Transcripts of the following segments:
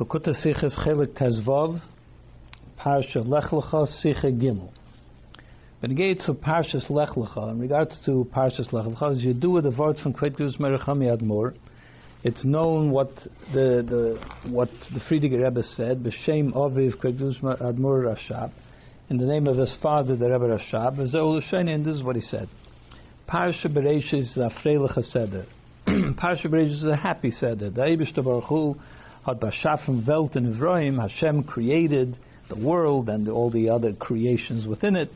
Lakuta Siches Chelik Tezvav, Parsha Lech Lecha Siche Gimel. When it gets to Parshas Lech in regards to Parshas Lech Lecha, as you do with the word from Kved Merachami Admor, it's known what the, the what the Frierdiker Rebbe said, B'Shem Aviv Kved Admor Rashab, in the name of his father, the Rebbe Rashab, and this is what he said. Parsha Beresh is a Freiliche Seder. Parsha Beresh is a happy Seder. The Eibishter Baruch Hu had Bashafim Welt in Ivroim, Hashem created the world and all the other creations within it.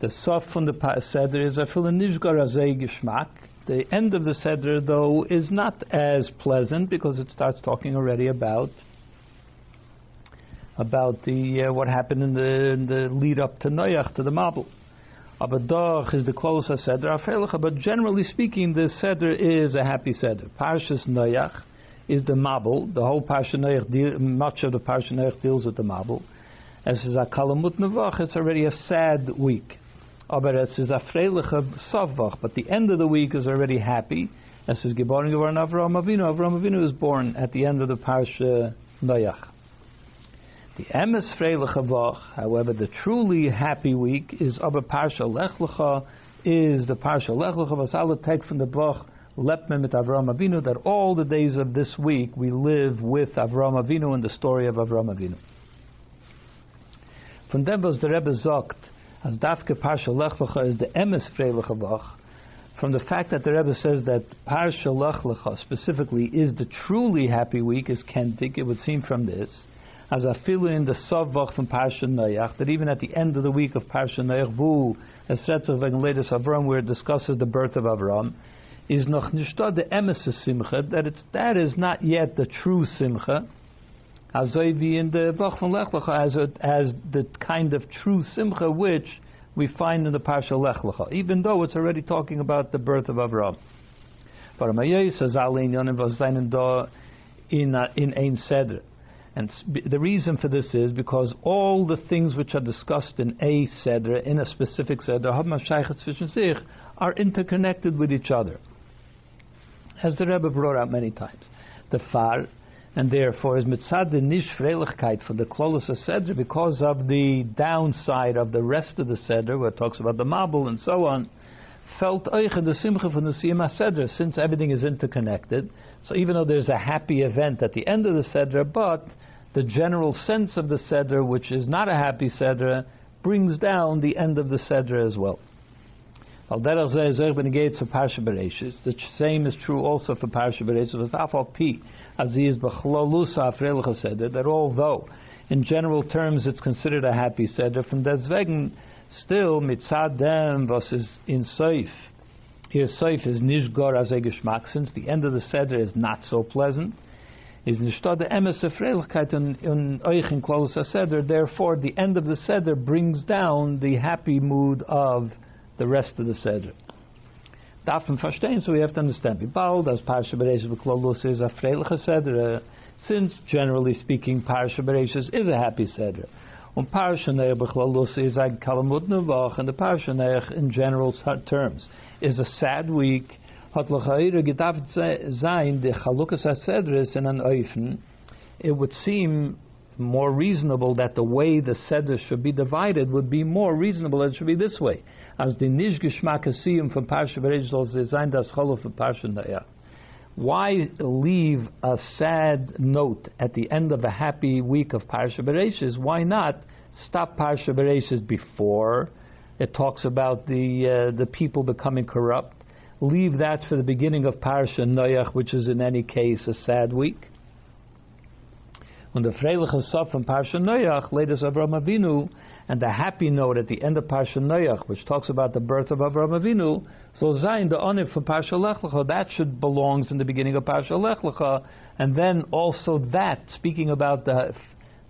The soft from the Seder is Azei Gishmak. The end of the Seder, though, is not as pleasant because it starts talking already about about the uh, what happened in the, in the lead up to Noach, to the Mabul. Abadach is the closest Seder but generally speaking, the Seder is a happy Seder. Parshas Noach is the Mabul. The whole Parsha Noach, much of the Parsha Noach deals with the Mabul. As is a Kalamut Nevach, it's already a sad week. Aber es is a freiliche Savach, but the end of the week is already happy. As is Geboren geworden Avram Avinu. Avram Avinu is born at the end of the Parsha Noach. The Emes freiliche Vach, however, the truly happy week is Aber Parsha Lech Lecha, is the Parsha Lech Lecha, was alle take from the Vach Lepme mit Avram Avinu, that all the days of this week we live with Avram Avinu and the story of Avram Avinu. Von dem was der Rebbe sagt, as Dafke Parsha Lech Lecha is the Emes Freiliche Vach, from the fact that the Rebbe says that Parsha Lech Lecha specifically is the truly happy week, is Kentik, it would seem from this, as a filu in the Savach from Parsha Noach, that even at the end of the week of Parsha Noach, Vu, as Setzach Vegen Latest Avram, where it discusses the birth of Avram, is noch nishta the emes simcha that it's that is not yet the true simcha. As in the Bach von Lech Lecha as, as the kind of true simcha which we find in the Parsha Lech Lecha, even though it's already talking about the birth of Avram. But says in in ein seder. And the reason for this is because all the things which are discussed in a seder, in a specific seder, are interconnected with each other as the Rebbe brought out many times. The far, and therefore is mitzad the nish freilichkeit for the klolos seder because of the downside of the rest of the seder, where it talks about the mabul and so on. Felt oiche the simcha from the siyam seder since everything is interconnected. So even though there's a happy event at the end of the seder, but the general sense of the seder, which is not a happy seder, brings down the end of the seder as well. The same is true also for Parsha Bereshis. That although in general terms it's considered a happy seder, from deswegen still mitzad dem was is in Seif. Here Seif is nishgor as geschmack, since the end of the seder is not so pleasant. Is nishtad emes freilichkeit in euch in close seder. Therefore, the end of the seder brings down the happy mood of the rest of the Seder. Darf verstehen, so we have to understand. Bald as Parsha Bereshis B'Klolus is a freiliche Seder, since generally speaking, Parsha Bereshis is a happy Seder. Und Parsha Neich B'Klolus is a Kalamut Nevach, and the Parsha Neich in general terms is a sad week. Hat L'chaira gedacht sein, the Chalukas HaSedris in an Eufen, it would seem more reasonable that the way the Seder should be divided would be more reasonable it should be this way as the nish geschmack asiyum from Parsha Bereshit soll das Cholof von Parsha Naya. Why leave a sad note at the end of a happy week of Parsha Bereshit? Why not stop Parsha Bereshit before it talks about the uh, the people becoming corrupt? Leave that for the beginning of Parsha Noach, which is in any case a sad week. When the Freiliche Sof from Parsha Noach, latest Avram Avinu, and the happy note at the end of Parsha Noach, which talks about the birth of Avraham Avinu, so Zayin, the Onif for Parsha Lech Lecha, that should belongs in the beginning of Parsha Lech Lecha, and then also that, speaking about the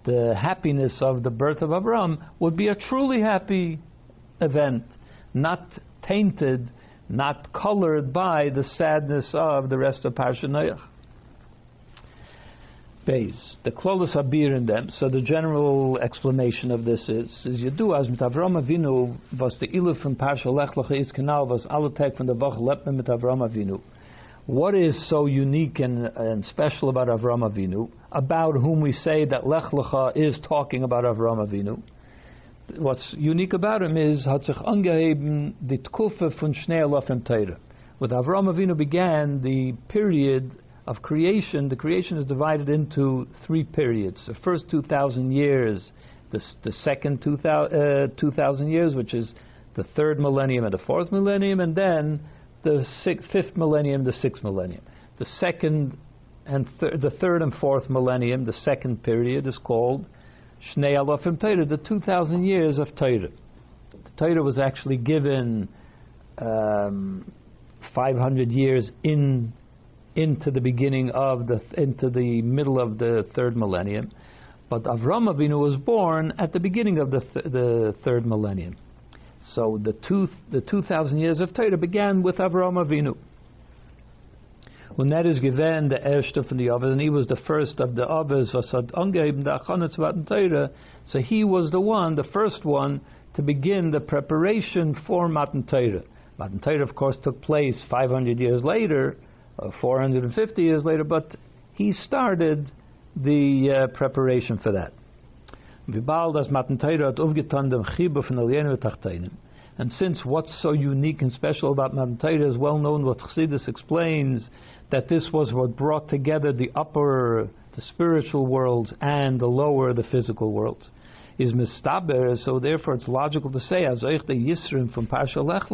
the happiness of the birth of Abraham, would be a truly happy event, not tainted, not colored by the sadness of the rest of Parsha Noach. Base. The klolos abir in them. So the general explanation of this is: is you do as mit Avram Avinu was the ilu from Parsha Lech Lecha is canal was tag from the Vach lepme mit Avram Avinu. What is so unique and, and special about Avram Avinu, about whom we say that Lech Lecha is talking about Avram Avinu? What's unique about him is hat angeheben die Tkufe von Alafim Teire. With Avram Avinu began the period of creation. The creation is divided into three periods. The first 2,000 years, the, the second 2,000 uh, 2, years, which is the third millennium and the fourth millennium, and then the sixth, fifth millennium, the sixth millennium. The second and thir- the third and fourth millennium, the second period, is called Shnei Alafim Torah, the 2,000 years of Torah. The Torah was actually given um, 500 years in into the beginning of the into the middle of the third millennium, but Avram Avinu was born at the beginning of the th- the third millennium. So the two the two thousand years of Torah began with Avram Avinu. When that is given the erste from the Avos, and he was the first of the Torah. So he was the one, the first one, to begin the preparation for Matan Torah. Matan Torah, of course, took place 500 years later, uh, 450 years later, but he started the uh, preparation for that. And since what's so unique and special about Matan Torah is well known, what Chassidus explains that this was what brought together the upper, the spiritual worlds, and the lower, the physical worlds, is mistaber. So therefore, it's logical to say, the Yisrim from Parsha Lech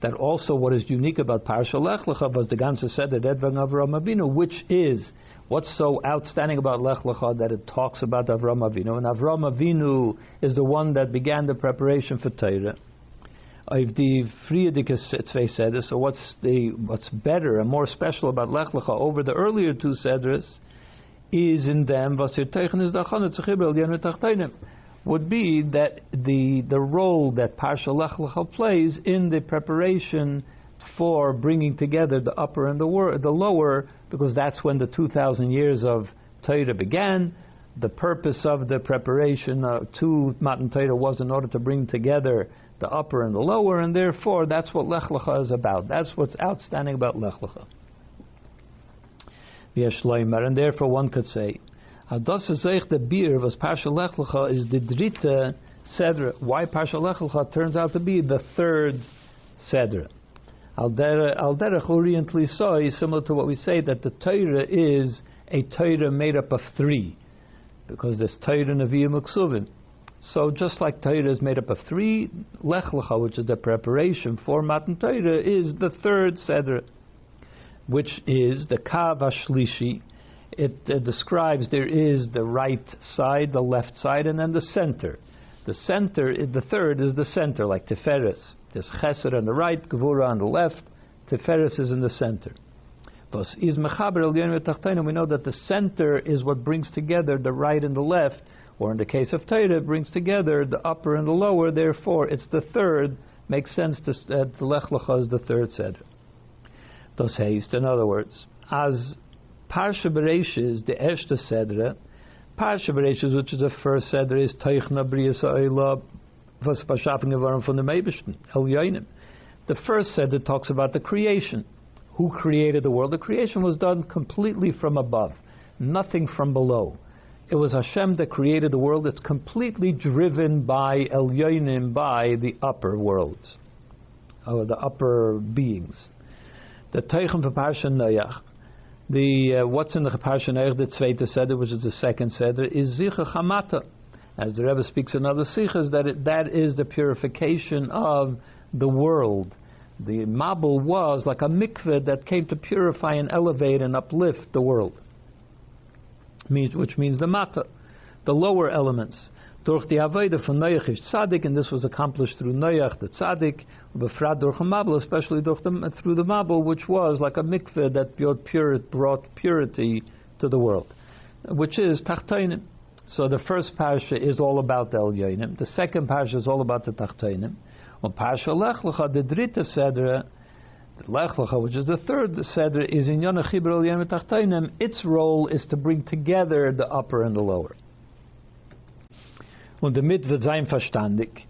that also what is unique about Parsha Lech Lecha was the Ganze said that Edvang Avram Avinu, which is what's so outstanding about Lech Lecha that it talks about Avram Avinu, and Avram Avinu is the one that began the preparation for Torah. So what's the what's better and more special about Lech Lecha over the earlier two sedras is in them would be that the the role that Parsha Lech Lecha plays in the preparation for bringing together the upper and the, wor- the lower, because that's when the 2,000 years of Torah began. The purpose of the preparation uh, to Matan Torah was in order to bring together the upper and the lower, and therefore that's what Lech Lecha is about. That's what's outstanding about Lech Lecha. And therefore one could say das zeich the beer was Parsha Lech Lecha is the dritte Sedra. Why Parsha Lech Lecha turns out to be the third Sedra. Al derech orientally saw is similar to what we say that the Torah is a Torah made up of three, because there's Torah, Nevi'im, Uksuvim. So just like Torah is made up of three, Lech Lecha, which is the preparation for Matan Torah, is the third Sedra, which is the Kav Ashlishi, it uh, describes there is the right side, the left side, and then the center. The center, the third is the center, like Tiferes. There's Chesed on the right, Gevura on the left, Tiferes is in the center. We know that the center is what brings together the right and the left, or in the case of Torah, brings together the upper and the lower. Therefore, it's the third. Makes sense that the Lech Lecha is the third heißt, in other words, as Parsha Bereshis, the Eshta Sedra, Parsha Bereshis, which is the first Sedra, is Teichna Briya Sa'ila, was Pashafen geworden von dem Eibishten, El Yoinim. The first Sedra talks about the creation. Who created the world? The creation was done completely from above, nothing from below. It was Hashem that created the world. It's completely driven by El Yoinim, by the upper worlds, or the upper beings. The Teichen for Parsha Noach the uh, what's in the Parsha Noach, the Zweite Seder, which is the second Seder, is Zicha Chamata. As the Rebbe speaks in other Sichas, that it, that is the purification of the world. The Mabul was like a mikveh that came to purify and elevate and uplift the world, which means the Mata, the lower elements. Durch die Avodah von Noach is tzaddik, and this was accomplished through Noach, the tzaddik, befrat durch Mabul, especially the, through the Mabul, which was like a mikveh that brought, pure, brought purity to the world, which is Tachtoinim. So the first parsha is all about the Elyonim. The second parsha is all about the Tachtoinim. On Parsha Lech Lecha, the Dritte Sedra, Lech Lecha, which is the third Sedra, is in Yonah Elyonim Tachtoinim. Its role is to bring together the upper and the lower. Und damit wird sein verstandig,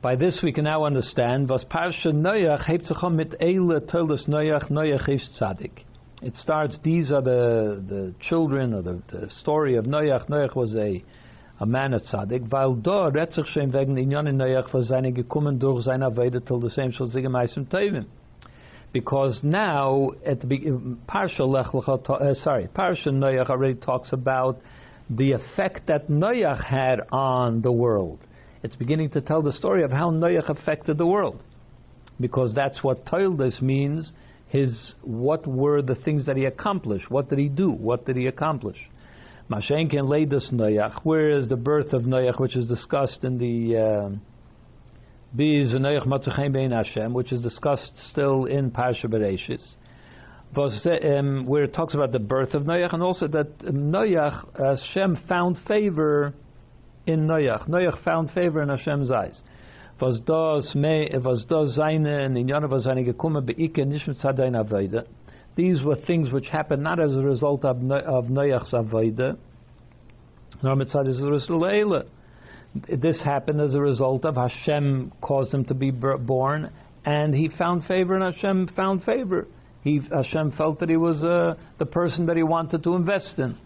By this we can now understand was Parsha Noach hebt sich mit Eile Toldos Noach Noach is Tzadik. It starts. These are the the children or the, the story of Noach. Noach was a a man of Tzadik. Weil da redt sich schon wegen was seine gekommen durch meisem. Because now at the Parsha Lech Lecha, uh, sorry, Parsha Noach already talks about the effect that Noach had on the world it's beginning to tell the story of how Noach affected the world. Because that's what Toildes means, his what were the things that he accomplished? What did he do? What did he accomplish? Mashenkin Leidus Noach, where is the birth of Noach, which is discussed in the uh, Noach Matzachem Bein Hashem, which is discussed still in Parsha Bereshis. Um, where it talks about the birth of Noach, and also that Noach, Hashem found favor in Noach. Noach found favor in Hashem's eyes. These were things which happened not as a result of, of Noach's Avoide, This happened as a result of Hashem caused him to be born, and he found favor, and Hashem found favor. He, Hashem felt that he was uh, the person that he wanted to invest in.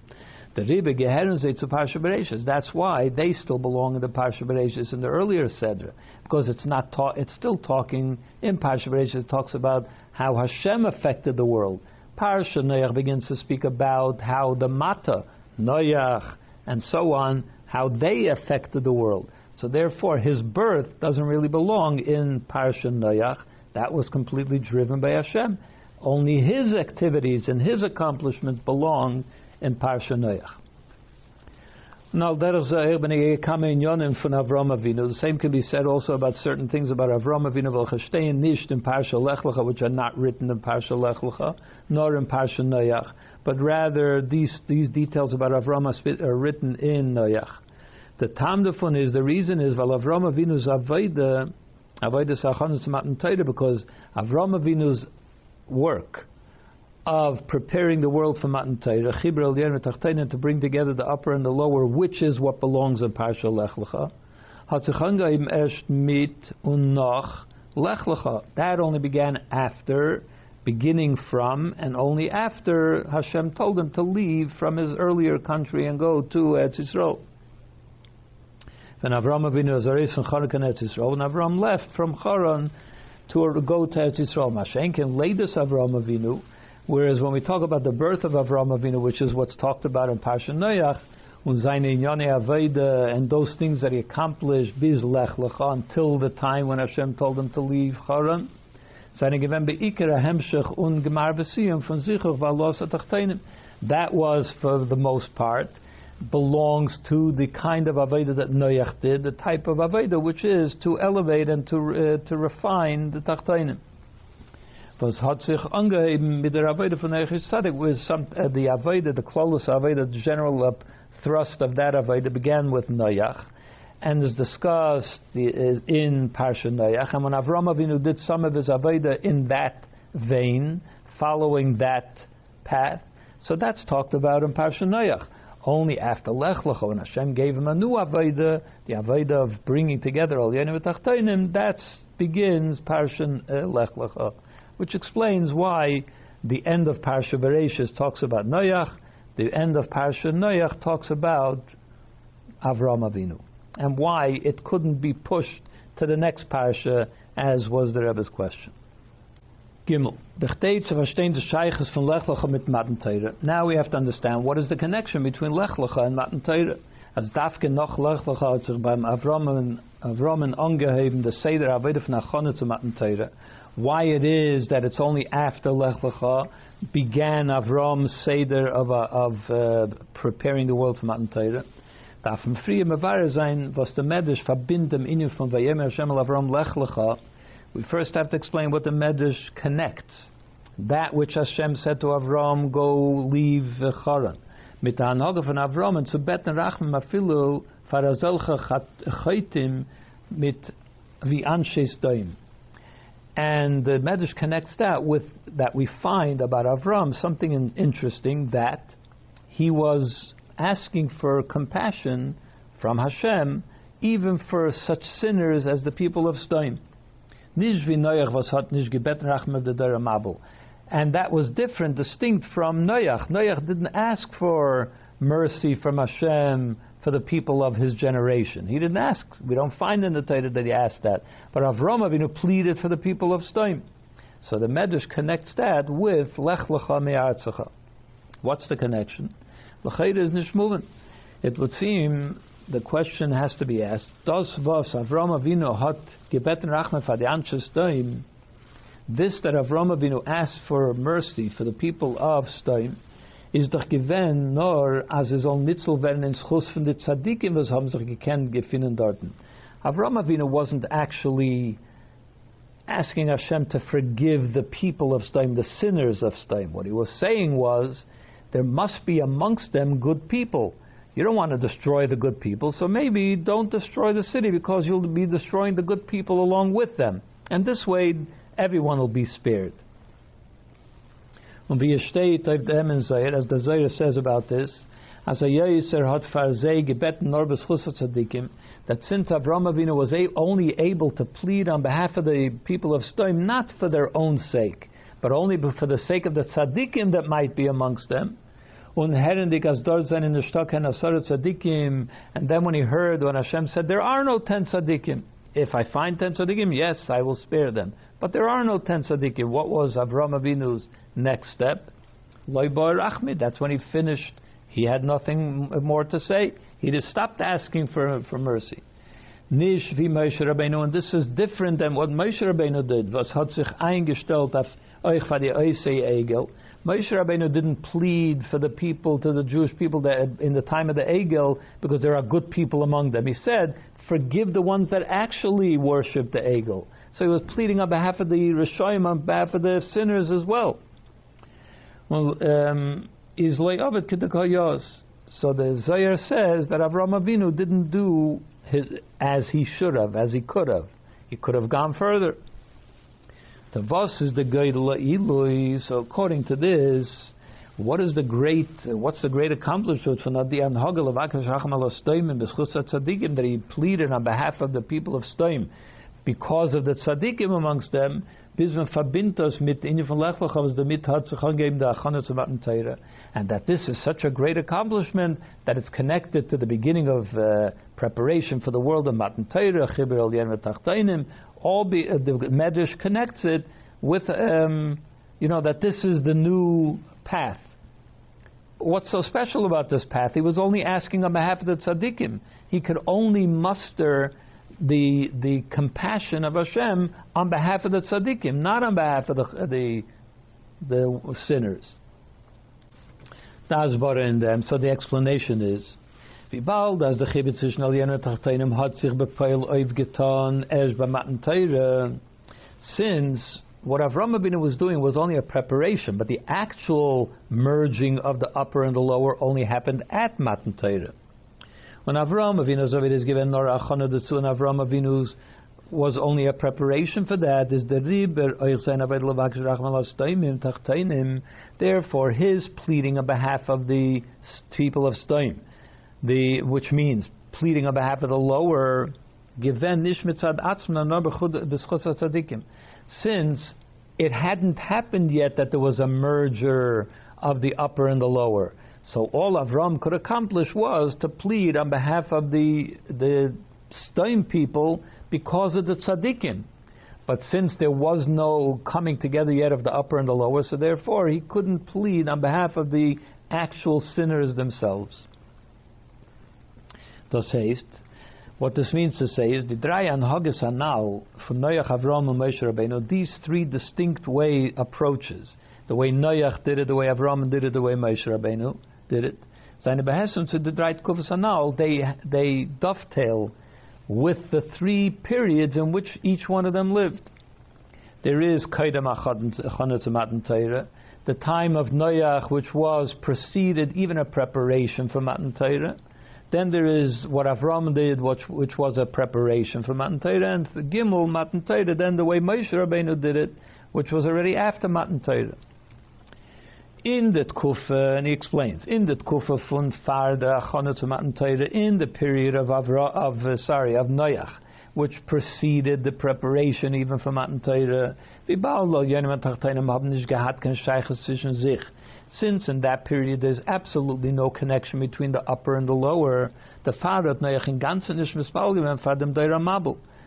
The Rebbe Geherim of Parsha Bereshis. That's why they still belong in the Parsha Bereshis in the earlier Sedra, because it's not ta- it's still talking in Parsha Bereshis. It talks about how Hashem affected the world. Parsha Noach begins to speak about how the Mata, Noach, and so on, how they affected the world. So therefore, his birth doesn't really belong in Parsha Noach. That was completely driven by Hashem. Only his activities and his accomplishments belong in Parsha Noach. Now, that is uh, Yonim von Avram Avinu. The same can be said also about certain things about Avram Avinu v'chashtein nisht in Parsha Lech Lecha, which are not written in Parsha Lech Lecha, nor in Parsha Noach, but rather these these details about Avram are written in Noach. The Tamdafun is the reason is Avram Avinu's Avodah Avodah Sachanus Matan because Avram Avinu's work of preparing the world for Matan Torah, to bring together the upper and the lower, which is what belongs in Parsha Lech Lecha. That only began after, beginning from, and only after Hashem told him to leave from his earlier country and go to Eretz Yisrael. When Avram Avinu Azaris from Charan Eretz Yisrael, and Avram left from Charan to go to Eretz Yisrael. Mashenkin, latest Avram Avinu, Whereas when we talk about the birth of Avraham Avinu, which is what's talked about in Parsha Noach, and those things that he accomplished bis lech lecha until the time when Hashem told him to leave Haran. That was, for the most part, belongs to the kind of Aveda that Noach did, the type of Aveda which is to elevate and to, uh, to refine the Tachtainim was hat sich angeheben mit der Avodah von with some uh, the Avodah, the Klolos Avodah, the general uh, thrust of that Avodah began with Noach and is discussed is in Parsha Noach. And when Avram Avinu did some of his Avodah in that vein, following that path, so that's talked about in Parsha Noach. Only after Lech Lecha, when Hashem gave him a new Avodah, the Avodah of bringing together all Yenim Tachtoinim, that begins Parsha uh, Lech Lecha which explains why the end of Parsha Bereshis talks about Noach, the end of Parsha Noach talks about Avram Avinu, and why it couldn't be pushed to the next Parsha, as was the Rebbe's question. Gimel. Now we have to understand what is the connection between Lech Lecha and Matan Torah. Als Dafke noch Lech Lecha hat sich beim Avram, Avram angeheben, der Seder Avodah von Achone zu Matan Torah why it is that it's only after Lech Lecha began Avram's Seder of, of uh, preparing the world for Matan Torah. Darf im Frieden Mavare sein, was der Medrash verbindet im Inyan von Vayemer Hashem Avram Lech Lecha. We first have to explain what the Medrash connects. That which Hashem said to Avram, go leave Charan. Mit der von Avram und zu beten Rachmen afilu farazelcha chaitim mit wie anshes doim. And the Medrash connects that with that we find about Avram something in, interesting that he was asking for compassion from Hashem even for such sinners as the people of Stoim. And that was different, distinct from Noach. Noach didn't ask for mercy from Hashem for the people of his generation. He didn't ask. We don't find in the Torah that he asked that. But Avram Avinu pleaded for the people of Stoim. So the Medrash connects that with Lech Lecha Me'artzecha. What's the connection? L'chayr is nishmuvin. It would seem the question has to be asked: Does was Avram Avinu hat gebeten rachme for the? This that Avram Avinu asked for mercy for the people of Stoim is doch gewen nor as es soll nitzel werden in Schuss von den Tzadikim, was haben sich gekannt gefunden dorten. Avram Avinu wasn't actually asking Hashem to forgive the people of Stoim, the sinners of Stoim. What he was saying was, there must be amongst them good people. You don't want to destroy the good people, so maybe don't destroy the city because you'll be destroying the good people along with them. And this way, everyone will be spared. As the Zohar says about this, that since Avram Avinu was only able to plead on behalf of the people of Stoim, not for their own sake, but only for the sake of the tzaddikim that might be amongst them. In tzaddikim, and then when he heard when Hashem said, there are no ten tzaddikim. If I find ten tzaddikim, yes, I will spare them. But there are no ten tzaddikim. What was Avram Avinu's next step? Loibar Achmid. That's when he finished. He had nothing more to say. He just stopped asking for, for mercy. Nish Rabbeinu, and this is different than what Moshe Rabbeinu did. Was hat sich eingestellt auf euch for the Egel. Moshe Rabbeinu didn't plead for the people, to the Jewish people that in the time of the Egel, because there are good people among them. He said, forgive the ones that actually worship the Egel. So he was pleading on behalf of the Rishoyim, on behalf of the sinners as well. Well, um, so the Zohar says that Avram Avinu didn't do his as he should have, as he could have. He could have gone further. The Vos is the Geidla Ilui. So according to this, what is the great, what's the great accomplishment for Nadian Hogel of Akash Hacham al Tzadikim that he pleaded on behalf of the people of Stoim because of the tzaddikim amongst them, bis man mit in von Lechlach, was damit hat sich angegeben der Achana zu Matan and that this is such a great accomplishment that it's connected to the beginning of uh, preparation for the world of Matan Torah, Chibir al Yen all be, uh, the Medrash connects it with, um, you know, that this is the new path. What's so special about this path? He was only asking on behalf of the tzaddikim. He could only muster the the compassion of Hashem on behalf of the tzaddikim, not on behalf of the the, the sinners. in them. So the explanation is. Wie bald Chibit zwischen Tachteinem hat sich aufgetan erst bei Teire, since what Avram Avinu was doing was only a preparation, but the actual merging of the upper and the lower only happened at Matan Teire. When Avram Avinu's of it is given nor achana dazu, and Avram Avinu's was only a preparation for that. Is the riber Therefore, his pleading on behalf of the people of Stoim, the which means pleading on behalf of the lower, since it hadn't happened yet that there was a merger of the upper and the lower. So all Avram could accomplish was to plead on behalf of the the Stoim people because of the tzaddikim. But since there was no coming together yet of the upper and the lower, so therefore he couldn't plead on behalf of the actual sinners themselves. Das heißt, what this means to say is the drei anhages now from Noach, Avram, and Moshe Rabbeinu. These three distinct way approaches, the way Noach did it, the way Avram did it, the way Moshe Rabbeinu did it. Seine Behessen zu der drei Kufas Anal, they, they dovetail with the three periods in which each one of them lived. There is Kaidam Matan Torah, the time of Noach, which was preceded even a preparation for Matan Torah. Then there is what Avram did, which, which was a preparation for Matan Torah, and Gimel Matan Torah. Then the way Moshe Rabbeinu did it, which was already after Matan Torah in the Tkufa, and he explains, in the Tkufa von Farda in the period of Avra, of uh, sorry of Noach, which preceded the preparation even for Matan Torah. Since in that period there's absolutely no connection between the upper and the lower, the Fadim.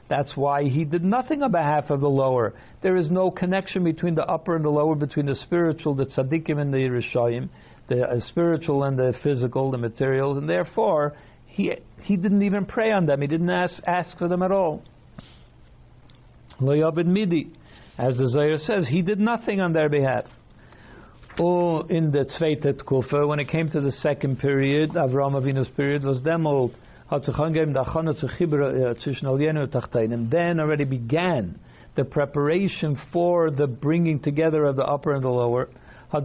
That's why he did nothing on behalf of the lower. There is no connection between the upper and the lower, between the spiritual, the tzaddikim and the rishayim, the uh, spiritual and the physical, the material, and therefore he he didn't even pray on them. He didn't ask ask for them at all. Loyabid midi, as the Zohar says, he did nothing on their behalf. Or in the Tzveitet Kufa, when it came to the second period, Avraham Avinu's period, was demold uh, then already began the preparation for the bringing together of the upper and the lower. That's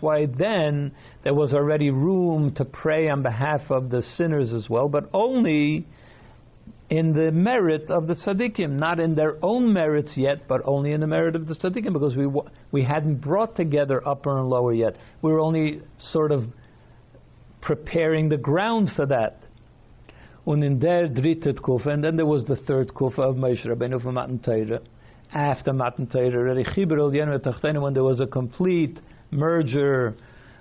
why then there was already room to pray on behalf of the sinners as well, but only in the merit of the tzaddikim, not in their own merits yet, but only in the merit of the tzaddikim, because we we hadn't brought together upper and lower yet. We were only sort of preparing the ground for that. Dritte Kufa, and then there was the third Kufa of Moshe Rabbeinu from Matan Torah. After Matan Torah, when there was a complete merger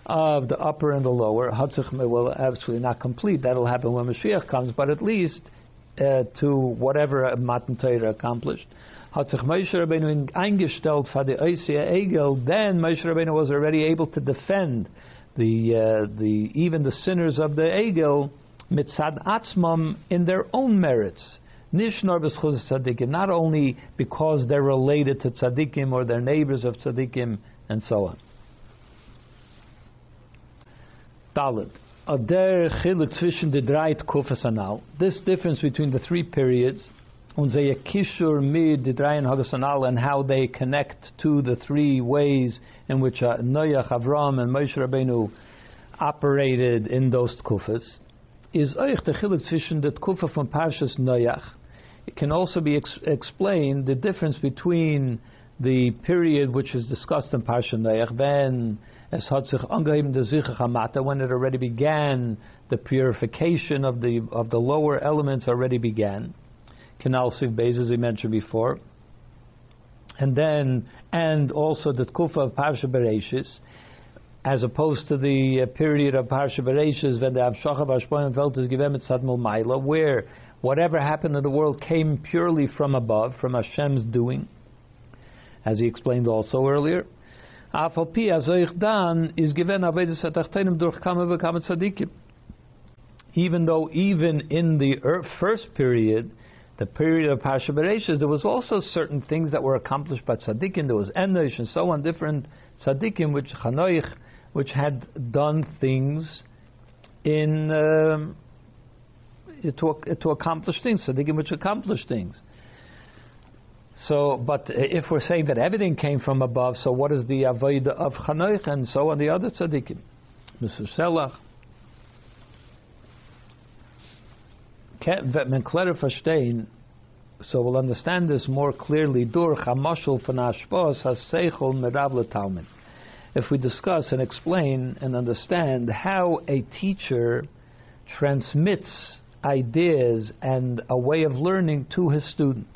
of the upper and the lower. Well, absolutely not complete. That'll happen when Mashiach comes, but at least uh, to whatever Matan Torah accomplished. Hat sich Moshe Rabbeinu eingestellt Egel, then Moshe Rabbeinu was already able to defend the uh, the even the sinners of the Egel mitzad atzmam in their own merits. Nishnor b'schuz tzaddikim, not only because they're related to tzaddikim or they're neighbors of tzaddikim and so on. Dalit. Ader chiluk zwischen the drei tkufas anal. This difference between the three periods sehe kishur mid the dreien hadasanal and how they connect to the three ways in which uh, Noach, Avram, and Moshe Rabbeinu operated in those tkufas is euch the chiluk zwischen the tkufa from Parshas Noach. It can also be ex- explained the difference between the period which is discussed in Parsha Noach, then as hat sich angeheben the Zichach when it already began, the purification of the of the lower elements already began Canal Siv Beis, as we mentioned before. And then, and also the Tkufa of Parsha Bereshis, as opposed to the uh, period of Parsha Bereshis, when the Avshacha Vashpoim felt is given Tzadmul Maila, where whatever happened in the world came purely from above, from Hashem's doing, as he explained also earlier. Even though even in the first period, the period of Parsha Bereshis, there was also certain things that were accomplished by tzaddikim. There was Enosh and so on, different tzaddikim, which Chanoich, which had done things in um, to, to accomplish things. Tzaddikim which accomplished things. So, but if we're saying that everything came from above, so what is the avodah of Chanoich and so on the other tzaddikim? Mr. Selach. so we'll understand this more clearly. If we discuss and explain and understand how a teacher transmits ideas and a way of learning to his student.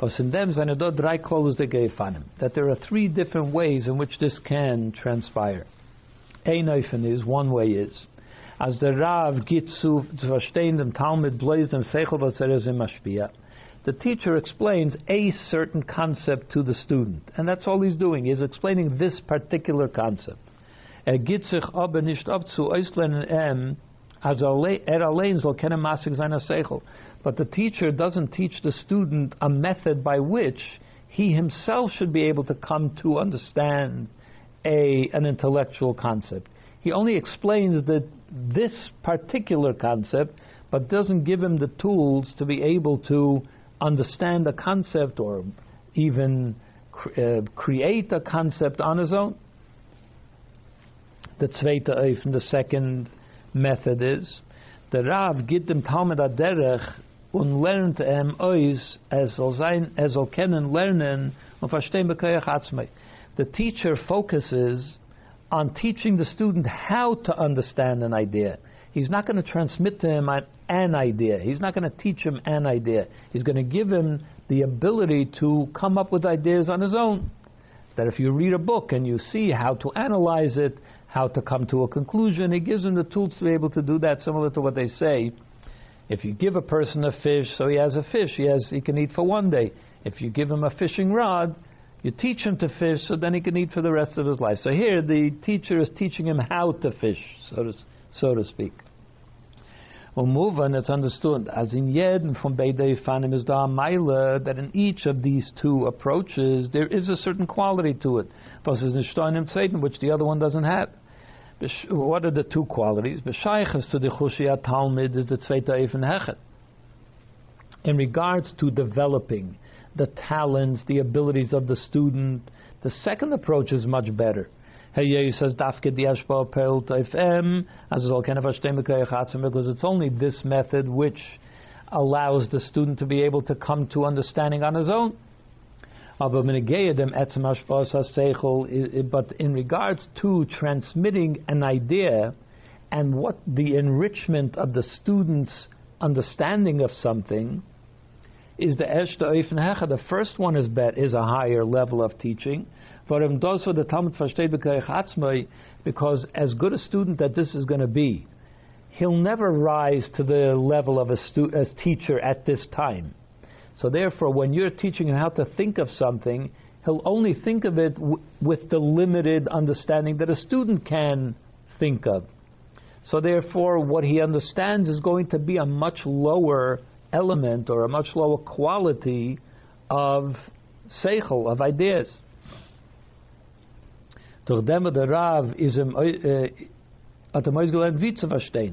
That there are three different ways in which this can transpire. A is one way is as der Rav geht zu, verstehen dem Talmud bläst dem Seichel, was er Mashpia. The teacher explains a certain concept to the student, and that's all he's doing. He's explaining this particular concept. Er geht sich aber nicht ab zu äußeren em, as er allein soll kennen maßig seiner Seichel. But the teacher doesn't teach the student a method by which he himself should be able to come to understand a, an intellectual concept. He only explains that this particular concept, but doesn't give him the tools to be able to understand a concept or even uh, create a concept on his own. The zweite Eifen, the second method is the Rav gibt dem Talmud Aderech und lernt em ois, es soll sein, er soll kennen, lernen und verstehen. The teacher focuses on teaching the student how to understand an idea. He's not going to transmit to him an, an idea. He's not going to teach him an idea. He's going to give him the ability to come up with ideas on his own. That if you read a book and you see how to analyze it, how to come to a conclusion, he gives him the tools to be able to do that, similar to what they say. If you give a person a fish, so he has a fish, he, has, he can eat for one day. If you give him a fishing rod, you teach him to fish, so then he can eat for the rest of his life. So here, the teacher is teaching him how to fish, so to, so to speak. Well, move on, it's understood. As in Yed and from Beidei Fanim is da Maila, that in each of these two approaches, there is a certain quality to it. Versus in which the other one doesn't have. What are the two qualities? B'shaychas to the Chushiyat Talmud is the Tzveita Eifen Hechet. In regards to developing the talents, the abilities of the student, the second approach is much better. Says as all kind of because it's only this method which allows the student to be able to come to understanding on his own. But in regards to transmitting an idea and what the enrichment of the student's understanding of something is the Eshta. The first one is bet is a higher level of teaching. Because as good a student that this is going to be, he'll never rise to the level of a stu- as teacher at this time. So therefore, when you're teaching him how to think of something, he'll only think of it w- with the limited understanding that a student can think of. So therefore, what he understands is going to be a much lower element or a much lower quality of seichel, of ideas. Äh, äh, At the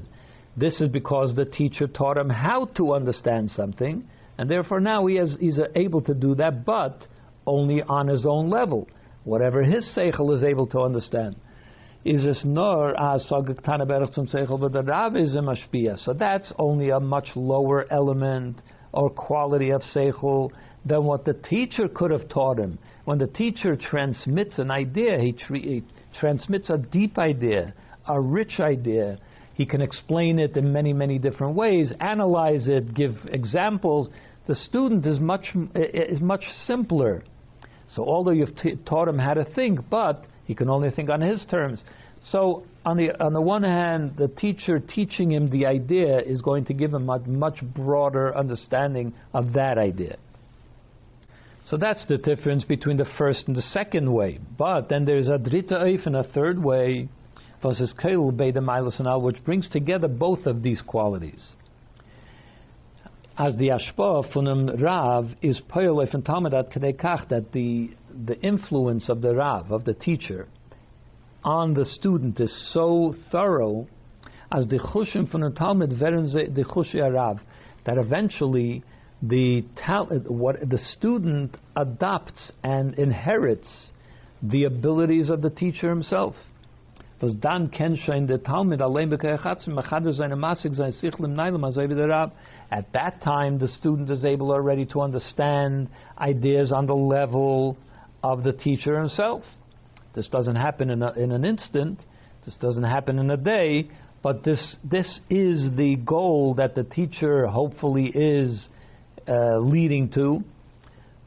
This is because the teacher taught him how to understand something, and therefore now he has, he's able to do that, but only on his own level, whatever his seichel is able to understand. Is es nor ah, zum seichel, is. So that's only a much lower element or quality of seichel than what the teacher could have taught him. When the teacher transmits an idea, he, he transmits a deep idea, a rich idea. He can explain it in many, many different ways, analyze it, give examples. The student is much is much simpler. So although you've t- taught him how to think, but he can only think on his terms. So on the on the one hand, the teacher teaching him the idea is going to give him a much broader understanding of that idea. So that's the difference between the first and the second way. But then there's a dritte a third way, versus keil which brings together both of these qualities. As the ashpa from dem Rav is poil oifen tamadat kadekach, that the, the influence of the Rav, of the teacher, on the student is so thorough, as the chushim from the Talmud veren the chushi Rav, that eventually the talent, what the student adopts and inherits the abilities of the teacher himself. Was dann kenshain the Talmud allein bekayachatsim machader seine masig sein sichlim nailam azay At that time, the student is able already to understand ideas on the level of the teacher himself. This doesn't happen in, a, in an instant. This doesn't happen in a day. But this this is the goal that the teacher hopefully is uh, leading to,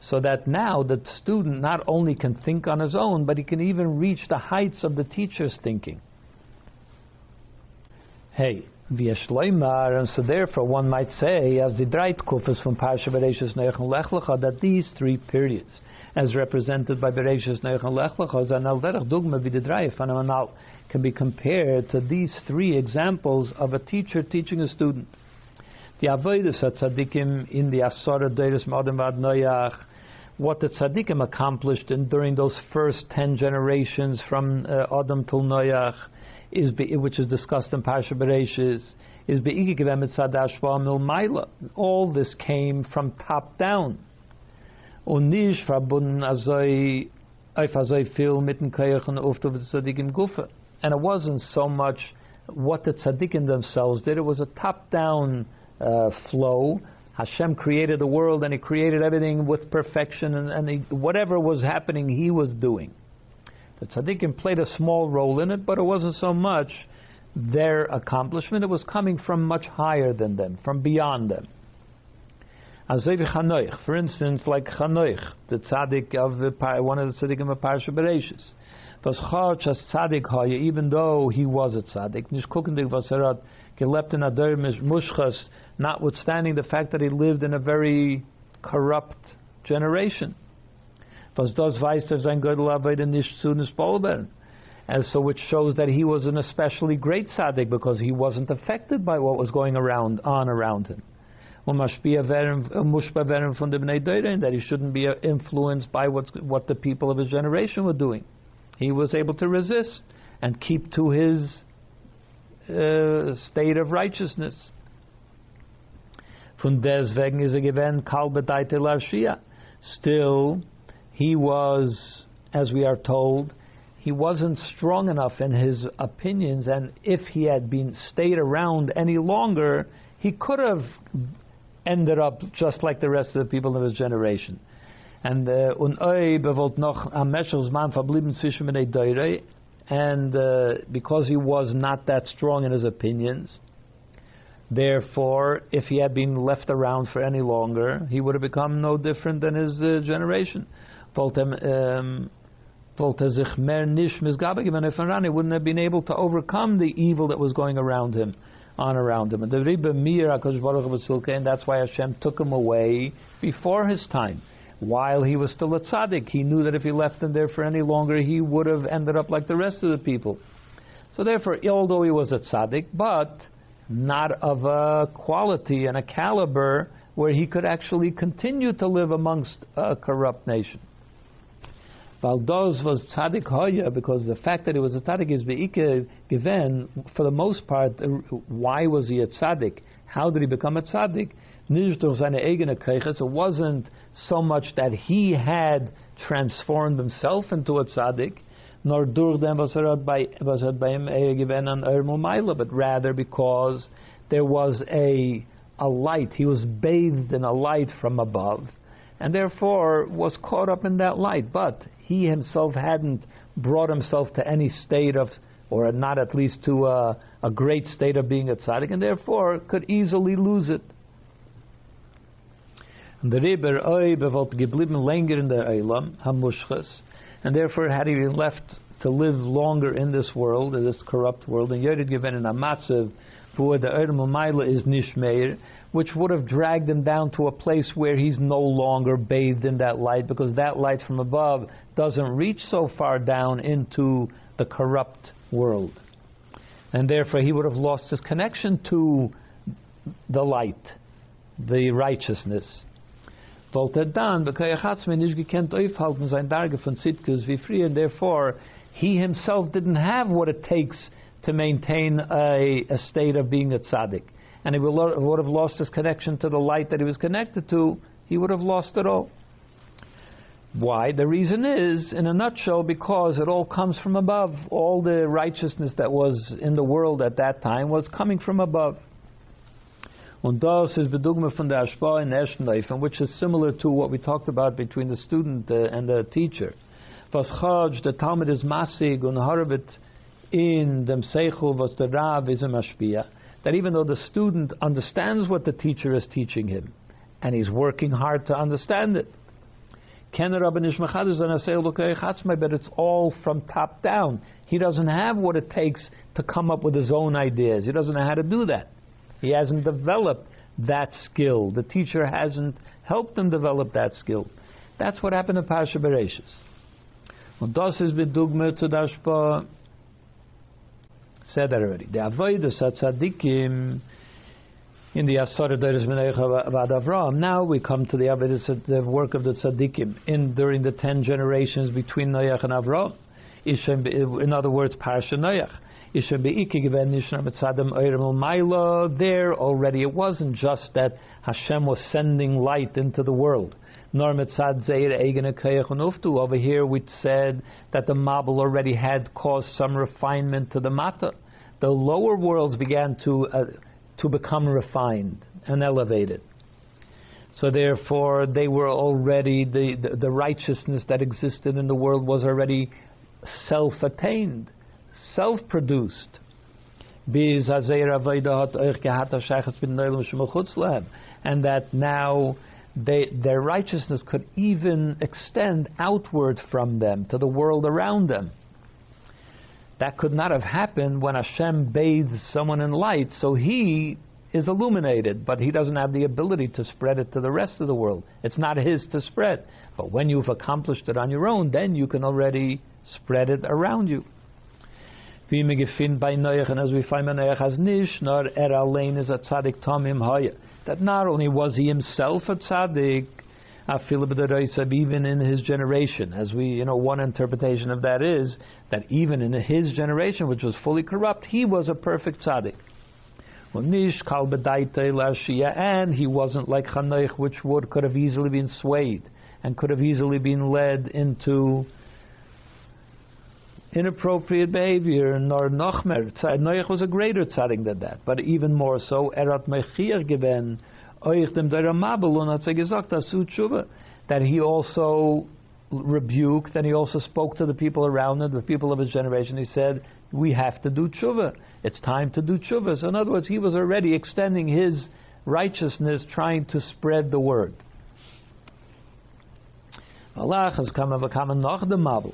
so that now the student not only can think on his own, but he can even reach the heights of the teacher's thinking. Hey, and so therefore one might say, as the Dreit Kufas from Parsha Bereshus Neich Lech Lecha, that these three periods, as represented by Bereshus Neich Lech Lecha, Zanal Derech Dugma V'didrai Fanamanal, can be compared to these three examples of a teacher teaching a student. The avodas tzaddikim in the Asara Deiris Modern Vad Noyach, what the tzaddikim accomplished in, during those first ten generations from uh, Adam till Noach, is be, which is discussed in Parsha Bereshis, is All this came from top down. Den Koyach und Gufe. And it wasn't so much what the tzaddikim themselves did, it was a top down uh, flow Hashem created the world and He created everything with perfection, and, and he, whatever was happening, He was doing. The tzaddikim played a small role in it, but it wasn't so much their accomplishment. It was coming from much higher than them, from beyond them. For instance, like Chanoich, the tzaddik of one of the tzaddikim of Parsha Bereshis. Was Chach as tzaddik haya, even though he was a tzaddik, gelebt in Adar Mushchas, notwithstanding the fact that he lived in a very corrupt generation. Was And so which shows that he was an especially great tzaddik because he wasn't affected by what was going around on around him. That he shouldn't be influenced by what's, what the people of his generation were doing. He was able to resist and keep to his uh, state of righteousness. Von deswegen is er gewähnt kalbedeite Still, he was, as we are told, he wasn't strong enough in his opinions, and if he had been stayed around any longer, he could have ended up just like the rest of the people of his generation. And und oi bewolt noch am Meschelsmann verblieben zwischen and uh, because he was not that strong in his opinions, therefore, if he had been left around for any longer, he would have become no different than his uh, generation. Wollte sich mehr nicht misgabe wouldn't have been able to overcome the evil that was going around him, on around him. And that's why Hashem took him away before his time. While he was still a tzaddik, he knew that if he left him there for any longer, he would have ended up like the rest of the people. So therefore, although he was a tzaddik, but not of a quality and a caliber where he could actually continue to live amongst a corrupt nation. Valdos was tzaddik hoya because the fact that he was a tzaddik is beike given for the most part. Uh, why was he a tzaddik? How did he become a tzaddik? It wasn't so much that he had transformed himself into a tzaddik, nor durch dem was by was er by him given an ermo but rather because there was a a light. He was bathed in a light from above, and therefore was caught up in that light. But he himself hadn't brought himself to any state of, or not at least to a, a great state of being a tzaddik, and therefore could easily lose it. And the Rebbe Oib wollte geblieben länger in der Eilam, Hamushchas, and therefore had he been left to live longer in this world, in this corrupt world, and Yerid given in a matzav, for the Erm is Nishmeir, which would have dragged him down to a place where he's no longer bathed in that light, because that light from above doesn't reach so far down into the corrupt world. And therefore, he would have lost his connection to the light, the righteousness. Wollte dann, nicht gekannt aufhalten sein Darge von wie früher, therefore, he himself didn't have what it takes to maintain a, a state of being a tzaddik and he would have lost his connection to the light that he was connected to, he would have lost it all. Why? The reason is, in a nutshell, because it all comes from above. All the righteousness that was in the world at that time was coming from above. Und das ist Bedugma von der Ashpa in Eschenleifen, which is similar to what we talked about between the student uh, and the teacher. Was Chaj, the Talmud is masig und harbit in dem Seichel, was der Rav is a mashpia that even though the student understands what the teacher is teaching him, and he's working hard to understand it, but it's all from top down. He doesn't have what it takes to come up with his own ideas. He doesn't know how to do that. He hasn't developed that skill. The teacher hasn't helped him develop that skill. That's what happened to Parsha Bereshis. Und das ist bedugme zu der said that already. The avodah tzaddikim in the Asar Deres Avad Avram. Now we come to the avodah, the work of the tzaddikim in during the ten generations between Noach and Avram. In other words, Parsha Noach. There already it wasn't just that Hashem was sending light into the world. Over here we said that the Mabul already had caused some refinement to the Mata. The lower worlds began to, uh, to become refined and elevated. So therefore, they were already the, the, the righteousness that existed in the world was already self-attained, self-produced. And that now they, their righteousness could even extend outward from them to the world around them. That could not have happened when Hashem bathes someone in light, so he is illuminated, but he doesn't have the ability to spread it to the rest of the world. It's not his to spread. But when you've accomplished it on your own, then you can already spread it around you. And as we find as nish, nor er allein is a tzaddik tomim haya. That not only was he himself a tzaddik, even in his generation, as we, you know, one interpretation of that is that even in his generation, which was fully corrupt, he was a perfect tzaddik. And he wasn't like Chanoich, which would could have easily been swayed and could have easily been led into inappropriate behavior. Nor Nochmer, Noach was a greater tzaddik than that, but even more so, Erat Mechir gesagt, that he also rebuked and he also spoke to the people around him, the people of his generation. He said, we have to do tshuva. It's time to do tshuva. So in other words, he was already extending his righteousness, trying to spread the word. Allah has come of a common noch Mabul.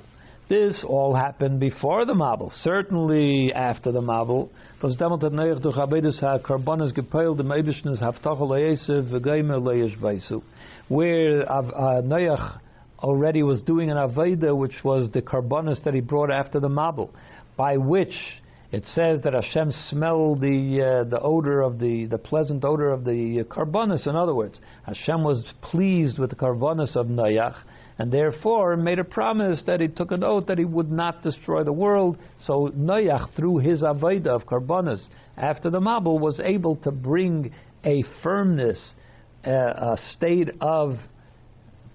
This all happened before the Mabul, certainly after the Mabul. Where uh, Noach already was doing an Aveda, which was the Karbonis that he brought after the Mabul by which it says that Hashem smelled the uh, the odor of the the pleasant odor of the karbonis. In other words, Hashem was pleased with the karbonis of Noach, and therefore made a promise that he took an oath that he would not destroy the world. So Noach, through his avodah of karbonis after the Mabul, was able to bring a firmness, uh, a state of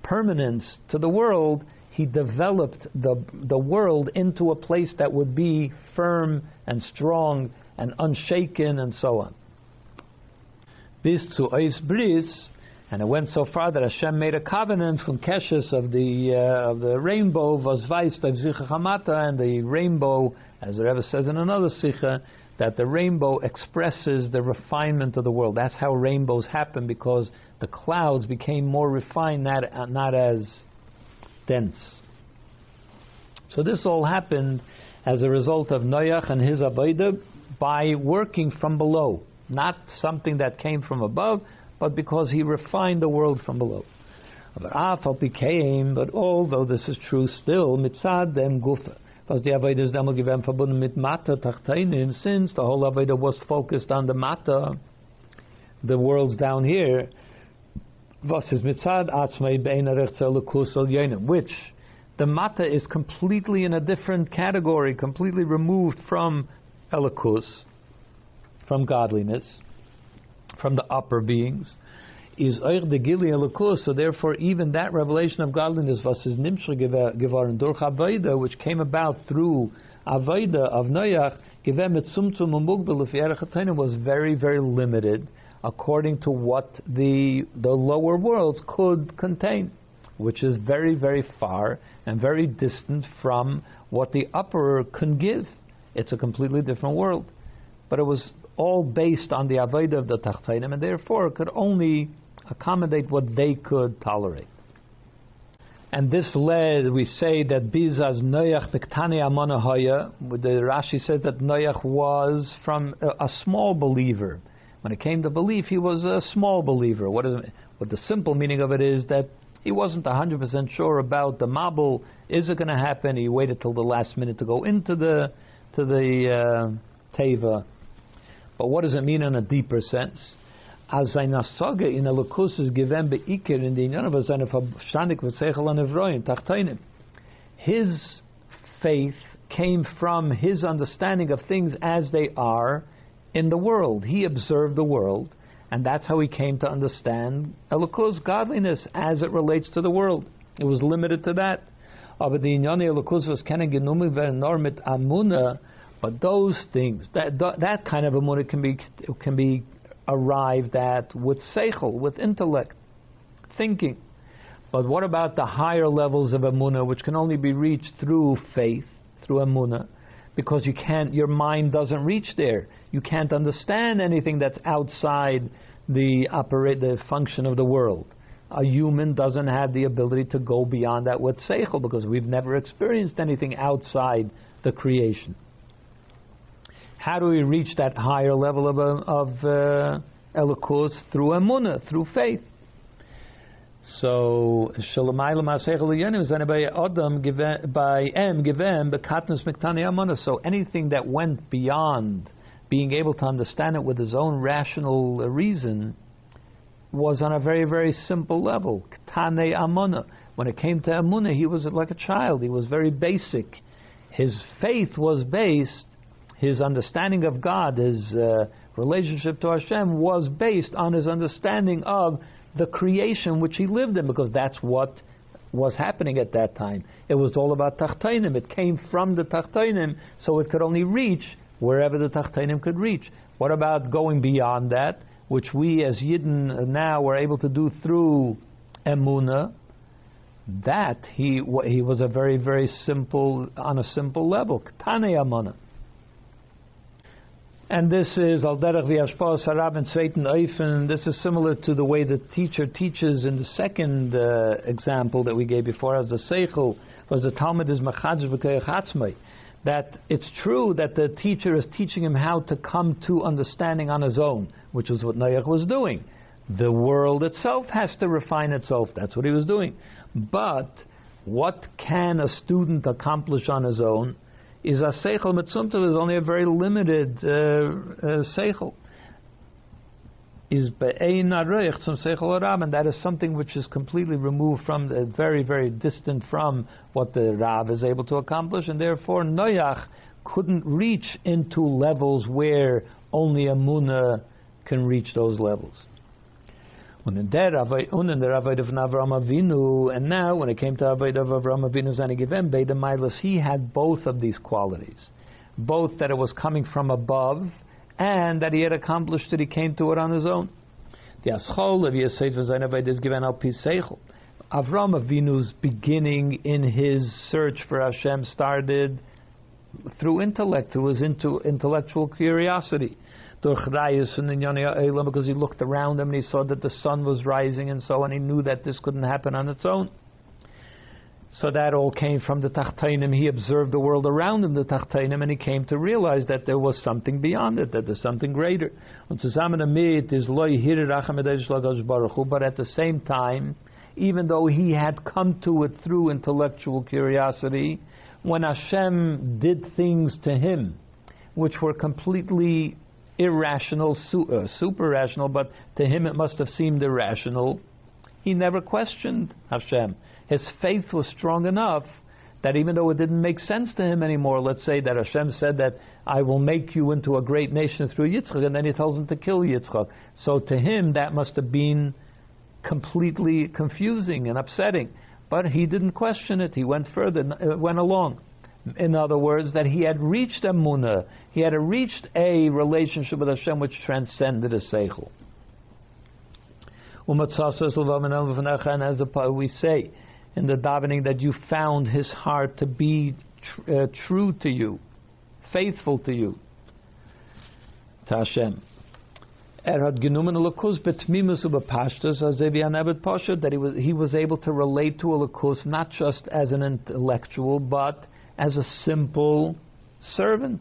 permanence to the world he developed the, the world into a place that would be firm and strong and unshaken and so on. Bis zu Eis Bris, and it went so far that Hashem made a covenant from Keshes of the uh, of the rainbow was weist of Hamata, and the rainbow, as the Rebbe says in another Sikha, that the rainbow expresses the refinement of the world. That's how rainbows happen because the clouds became more refined, not, not as dense. So this all happened as a result of Noach and his Abayda by working from below, not something that came from above, but because he refined the world from below. but although this is true still, mitzad dem gufa. Was die Avodah ist damals gewesen verbunden mit Mata Tachtainim, since the whole Avodah was focused on the Mata, the worlds down here, was is mitzad atzmei which the mata is completely in a different category, completely removed from Elokus, from godliness, from the upper beings. Is de gili Elokus, so therefore even that revelation of godliness which came about through avoda of Noach, givem et sumtum was very very limited according to what the the lower worlds could contain, which is very very far and very distant from what the upper can give. It's a completely different world, but it was all based on the avodah of the tachtainim, and therefore it could only accommodate what they could tolerate. And this led, we say that Bizaz Noach Bektani Amonahaya, the Rashi says that Noach was from a, a small believer when it came to belief, he was a small believer. What is what the simple meaning of it is that he wasn't 100% sure about the mabul. Is it going to happen? He waited till the last minute to go into the to the uh, teva. But what does it mean in a deeper sense? As in is given in the inyan of anevroim tachtainim. His faith came from his understanding of things as they are in the world. He observed the world, and that's how he came to understand Elokus godliness as it relates to the world. It was limited to that. But those things, that that kind of amuna can be can be arrived at with seichel, with intellect. thinking. But what about the higher levels of Amunah, which can only be reached through faith, through Amunah? Because you can't, your mind doesn't reach there. You can't understand anything that's outside the operate, the function of the world. A human doesn't have the ability to go beyond that with seichel because we've never experienced anything outside the creation. How do we reach that higher level of, of uh, Elokus? Through Emunah, through faith. So Shalamayla Masechel Yenim by Adam by M given bekatnus. So anything that went beyond being able to understand it with his own rational reason was on a very very simple level. Ktane amana. When it came to amuna, he was like a child. He was very basic. His faith was based. His understanding of God, his uh, relationship to Hashem, was based on his understanding of the creation which he lived in, because that's what was happening at that time. It was all about Tachtainim. It came from the Tachtainim, so it could only reach wherever the Tachtainim could reach. What about going beyond that, which we as Yidden now are able to do through Emuna? That he he was a very very simple on a simple level. Tane Amana. And this is Al Derech V'Yashpa Sarab and Sveiten Eifen. This is similar to the way the teacher teaches in the second uh, example that we gave before, as the Seichel was the Talmud is Machadz B'Keich That it's true that the teacher is teaching him how to come to understanding on his own, which was what Noach was doing. The world itself has to refine itself. That's what he was doing. But what can a student accomplish on his own? Is a seichel mitzumta is only a very limited uh, uh, seichel. Is be'ein aroich some seichel rab, and that is something which is completely removed from, the, very very distant from what the Rav is able to accomplish, and therefore Noach couldn't reach into levels where only a Muna can reach those levels. Und in of Avinu, and now when it came to Avoid of Avram Avinu Zanigivem, he had both of these qualities. Both that it was coming from above, and that he had accomplished that he came to it on his own. The Aschol of Yosef Zainavoid is given al Piseichel. Avram Avinu's beginning in his search for Hashem started through intellect, through his into intellectual curiosity because he looked around him and he saw that the sun was rising and so on. He knew that this couldn't happen on its own. So that all came from the Tachtainim. He observed the world around him, the Tachtainim, and he came to realize that there was something beyond it, that there's something greater. But at the same time, even though he had come to it through intellectual curiosity, when Hashem did things to him which were completely irrational, uh, super rational, but to him it must have seemed irrational. He never questioned Hashem. His faith was strong enough that even though it didn't make sense to him anymore, let's say that Hashem said that I will make you into a great nation through Yitzchak, and then he tells him to kill Yitzchak. So to him that must have been completely confusing and upsetting. But he didn't question it. He went further, uh, went along. In other words, that he had reached Emunah, he had reached a relationship with Hashem which transcended a seichel. And as we say in the davening, that you found his heart to be tr- uh, true to you, faithful to you, to Hashem. That he was he was able to relate to a Lakus not just as an intellectual but as a simple servant,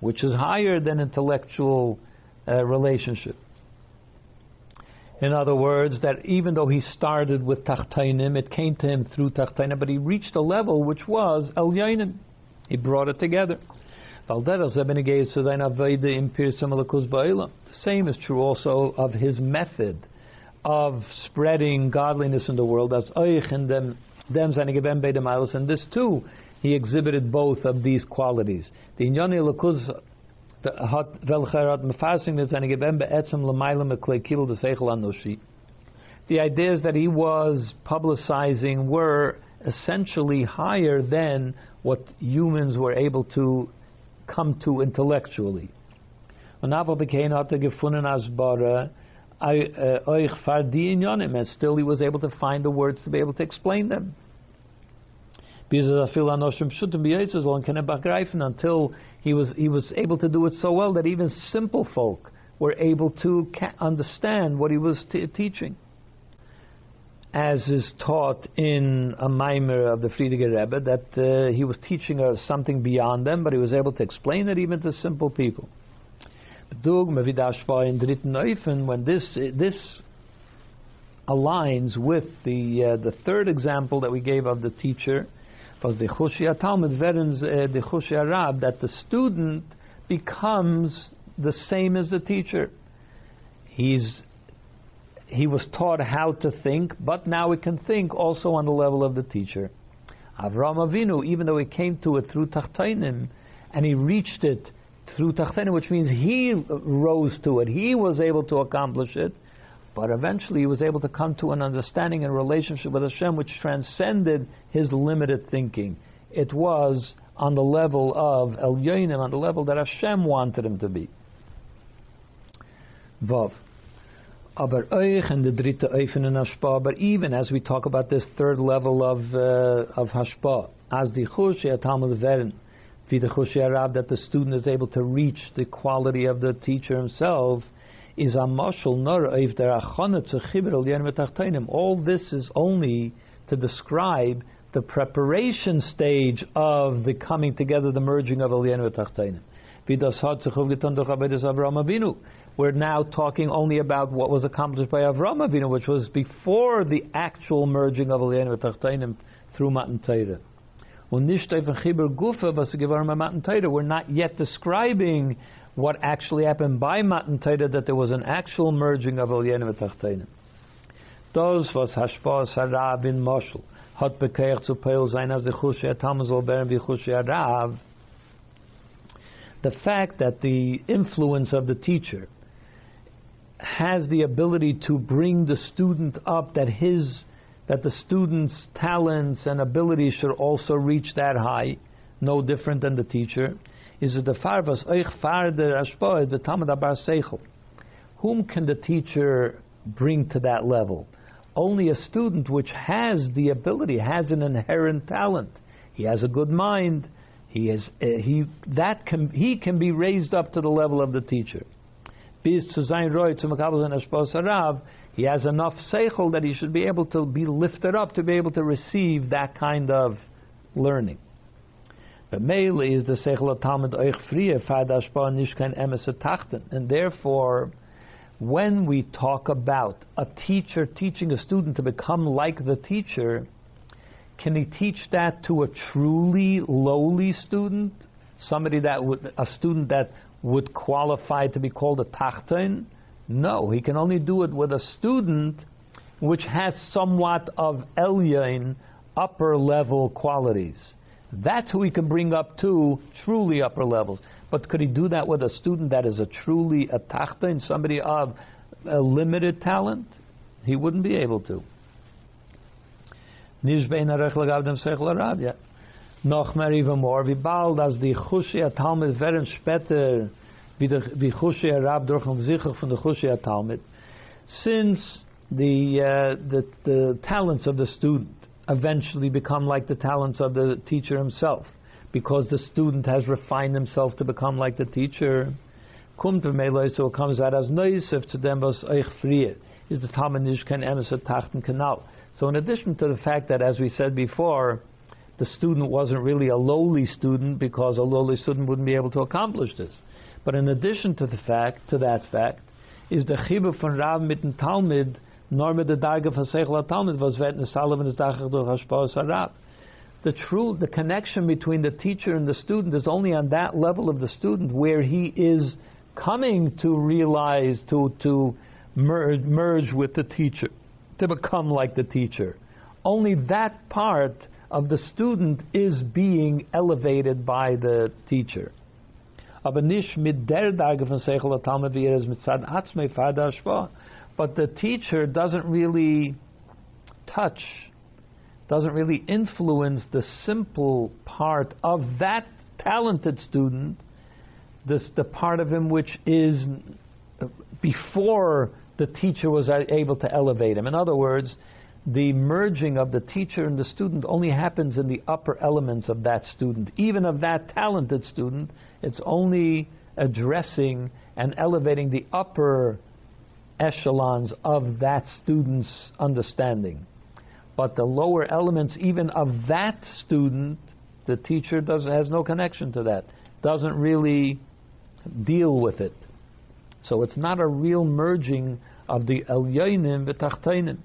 which is higher than intellectual uh, relationship. In other words, that even though he started with Tachtainim, it came to him through Tachtainim, but he reached a level which was El Yainim. He brought it together. The same is true also of his method of spreading godliness in the world as Oich and them them and this too, he exhibited both of these qualities. The Inyani Lakuz hat welcher hat mefasing mit seine Gebem beetzem lemaila meklekil de seichel anoshi. The ideas that he was publicizing were essentially higher than what humans were able to come to intellectually. Und aber bekein hat er gefunden als Bara and still he was able to find the words to be able to explain them. Until he was he was able to do it so well that even simple folk were able to understand what he was t- teaching. As is taught in a mimer of the Frierdiker Rebbe, that uh, he was teaching uh, something beyond them, but he was able to explain it even to simple people. When this this aligns with the uh, the third example that we gave of the teacher, was the Chushia Talmud Verens uh, the Chushia Rab that the student becomes the same as the teacher. He's he was taught how to think, but now he can think also on the level of the teacher. Avram Avinu, even though he came to it through Tachtainim, and he reached it through Tachtainim, which means he rose to it, he was able to accomplish it, but eventually he was able to come to an understanding and relationship with Hashem which transcended his limited thinking. It was on the level of El Yoinim, on the level that Hashem wanted him to be. Vav. Aber euch and the dritte Eufen in Hashpa, but even as we talk about this third level of uh, of Hashpa, as the Chushia Talmud Rab, that the student is able to reach the quality of the teacher himself, is a mashal nor. All this is only to describe the preparation stage of the coming together, the merging of Elien v'Tachtainim. We're now talking only about what was accomplished by Avram Avinu, which was before the actual merging of Elien v'Tachtainim through Matan Torah. We're not yet describing what actually happened by Matan Torah, that there was an actual merging of Elien v'Tachtainim. Das was Hashpas Harav in Moshel hat bekeich zu Peil sein as the Chushia Talmud soll beren. The fact that the influence of the teacher has the ability to bring the student up, that his that the student's talents and abilities should also reach that high, no different than the teacher, is the farvas oich far the ashpa is the tamad abar seichel. Whom can the teacher bring to that level? Only a student which has the ability, has an inherent talent. He has a good mind. He is uh, he that can he can be raised up to the level of the teacher. Bis zu sein roy zum he has enough seichel that he should be able to be lifted up to be able to receive that kind of learning. But mainly is the seichel of Talmud oich frie fadashpa nishkan emes and therefore, when we talk about a teacher teaching a student to become like the teacher, can he teach that to a truly lowly student, somebody that would, a student that would qualify to be called a tachten? No, he can only do it with a student which has somewhat of Elyain, upper level qualities. That's who he can bring up to truly upper levels. But could he do that with a student that is a truly a tachta and somebody of a limited talent? He wouldn't be able to. Noch mehr even more, wie bald als die Chushia Talmud werden später wie de wie Chushia Rab durch und sicher von der Chushia Talmud, since the, uh, the the talents of the student eventually become like the talents of the teacher himself, because the student has refined himself to become like the teacher. Kumt so it comes out as neisef to them was euch frier is the Talmud Nishkan Emes Tachten Kanal. So in addition to the fact that, as we said before, the student wasn't really a lowly student because a lowly student wouldn't be able to accomplish this. But in addition to the fact, to that fact, is the chibur von Rav mit dem Talmud, nor mit der Darge von Seichel Talmud, was wird in Salomon ist Dachach durch Hashpaus Rav. The true, the connection between the teacher and the student is only on that level of the student where he is coming to realize, to, to merge, merge with the teacher, to become like the teacher. Only that part of the student is being elevated by the teacher er But the teacher doesn't really touch, doesn't really influence the simple part of that talented student, this the part of him which is before the teacher was able to elevate him. In other words, the merging of the teacher and the student only happens in the upper elements of that student. Even of that talented student, it's only addressing and elevating the upper echelons of that student's understanding. But the lower elements, even of that student, the teacher does, has no connection to that, doesn't really deal with it. So it's not a real merging of the Elyonim v'Tachtainim.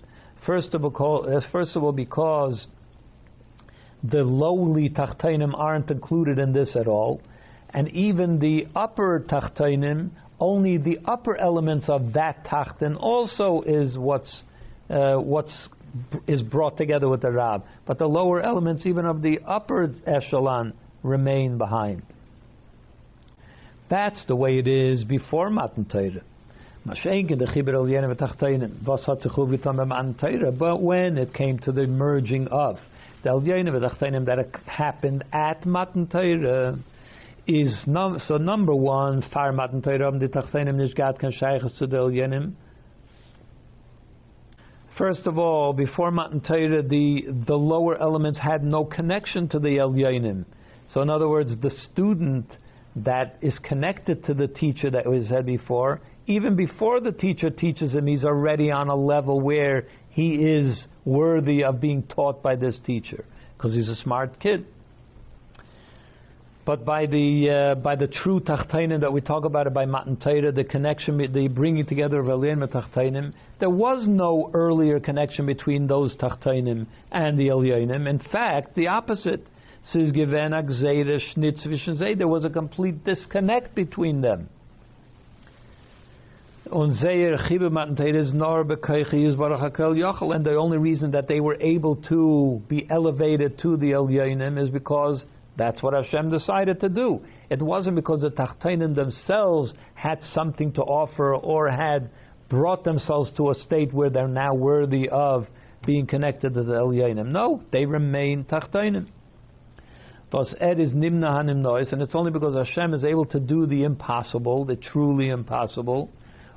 First of all, uh, first of all, because the lowly Tachtainim aren't included in this at all, and even the upper Tachtainim, only the upper elements of that Tachtin also is what's uh, what's is brought together with the Rab, but the lower elements, even of the upper echelon, remain behind. That's the way it is before Matan Torah. But when it came to the merging of the Elyenim that happened at Matan Torah, is num- so number one, far Matan um the Tachtonim nishgat kan shaychas to the Elyenim. First of all, before Matan Torah, the, the lower elements had no connection to the Elyonim. So in other words, the student that is connected to the teacher that we said before, even before the teacher teaches him, he's already on a level where he is worthy of being taught by this teacher because he's a smart kid. But by the uh, by the true tachtainim that we talk about it by Matan Torah, the connection, the bringing together of Elyon tachtainim, there was no earlier connection between those tachtainim and the Elyonim. In fact, the opposite. There was a complete disconnect between them. And the only reason that they were able to be elevated to the Elyonim is because that's what Hashem decided to do. It wasn't because the Tachtainim themselves had something to offer or had brought themselves to a state where they're now worthy of being connected to the Elyonim. No, they remain Tachtainim. Thus, Ed is nimna hanim nois, and it's only because Hashem is able to do the impossible, the truly impossible,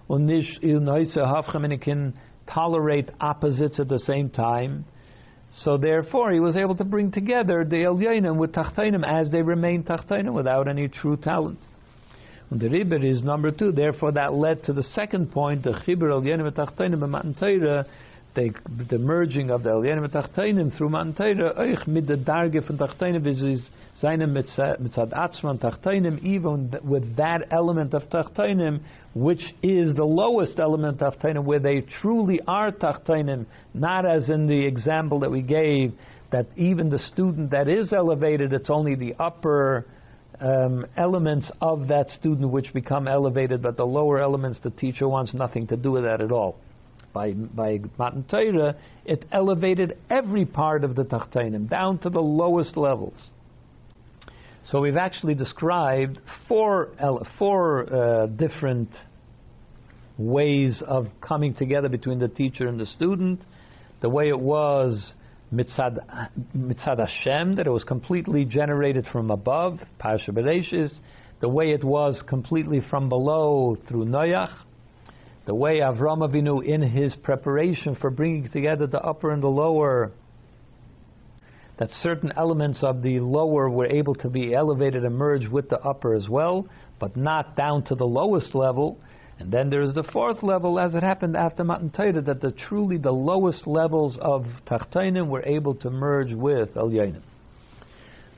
and it can tolerate opposites at the same time. So therefore, he was able to bring together the Elyonim with Tachtainim as they remain Tachtainim without any true talent. And the Ribber is number two. Therefore, that led to the second point, the Chibur Elyonim Tachtainim and the, the merging of the Elyanim Tachtainim through Matan Torah, euch mit der Darge von Tachtainim, wie sie seinen mitzad Atzman Tachtainim, even with that element of Tachtainim, which is the lowest element of Tachtainim, where they truly are Tachtainim, not as in the example that we gave, that even the student that is elevated, it's only the upper um, elements of that student which become elevated, but the lower elements, the teacher wants nothing to do with that at all by by Matan Torah, it elevated every part of the Tachtainim down to the lowest levels. So we've actually described four four uh, different ways of coming together between the teacher and the student. The way it was mitzad, mitzad Hashem, that it was completely generated from above, Parsha. The way it was completely from below through Noach the way Avram Avinu in his preparation for bringing together the upper and the lower, that certain elements of the lower were able to be elevated and merged with the upper as well, but not down to the lowest level. And then there is the fourth level, as it happened after Matan Torah, that the truly the lowest levels of Tachtainim were able to merge with Elyonim.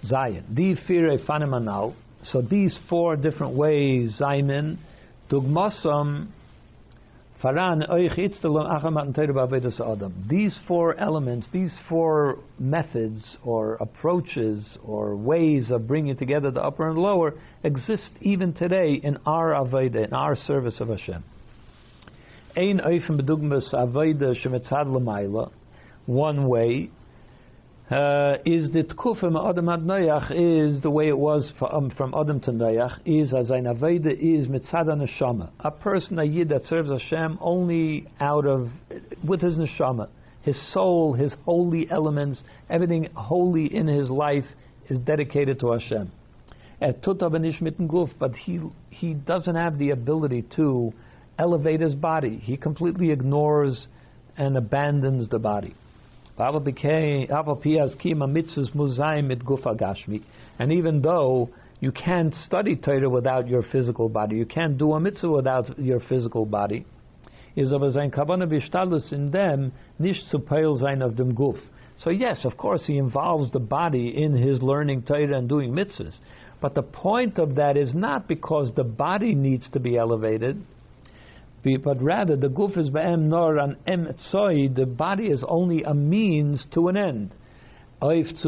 Zion. Di fire fanimanal. So these four different ways, Zaymin, Dugmasam, these four elements, these four methods or approaches or ways of bringing together the upper and lower exist even today in our Aveda, in our service of Hashem. One way uh, is that Tkufa Adam ad Noach is the way it was from, um, from Adam to Noach is as ein Aveda is mitzada neshama, a person a yid that serves Hashem only out of with his neshama, his soul, his holy elements, everything holy in his life is dedicated to Hashem. At tuta gluf, but he he doesn't have the ability to elevate his body. He completely ignores and abandons the body. And even though you can't study Torah without your physical body, you can't do a mitzvah without your physical body, is in them of dem Guf. So yes, of course, he involves the body in his learning Torah and doing mitzvahs. But the point of that is not because the body needs to be elevated, but rather the guf is ba'em nor an em the body is only a means to an end. Since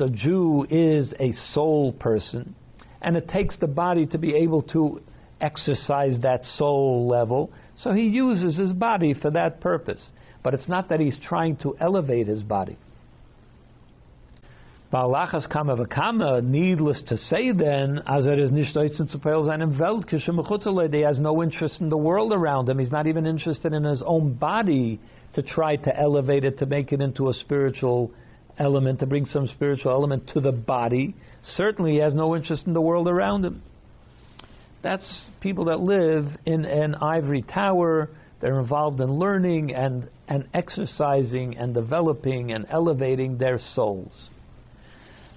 a Jew is a soul person, and it takes the body to be able to exercise that soul level, so he uses his body for that purpose. But it's not that he's trying to elevate his body. Balachas kama v'kama, needless to say then, as it is nicht zu peil seinem Welt, he has no interest in the world around him. He's not even interested in his own body to try to elevate it, to make it into a spiritual element, to bring some spiritual element to the body. Certainly he has no interest in the world around him. That's people that live in an ivory tower, they're involved in learning and, and exercising and developing and elevating their souls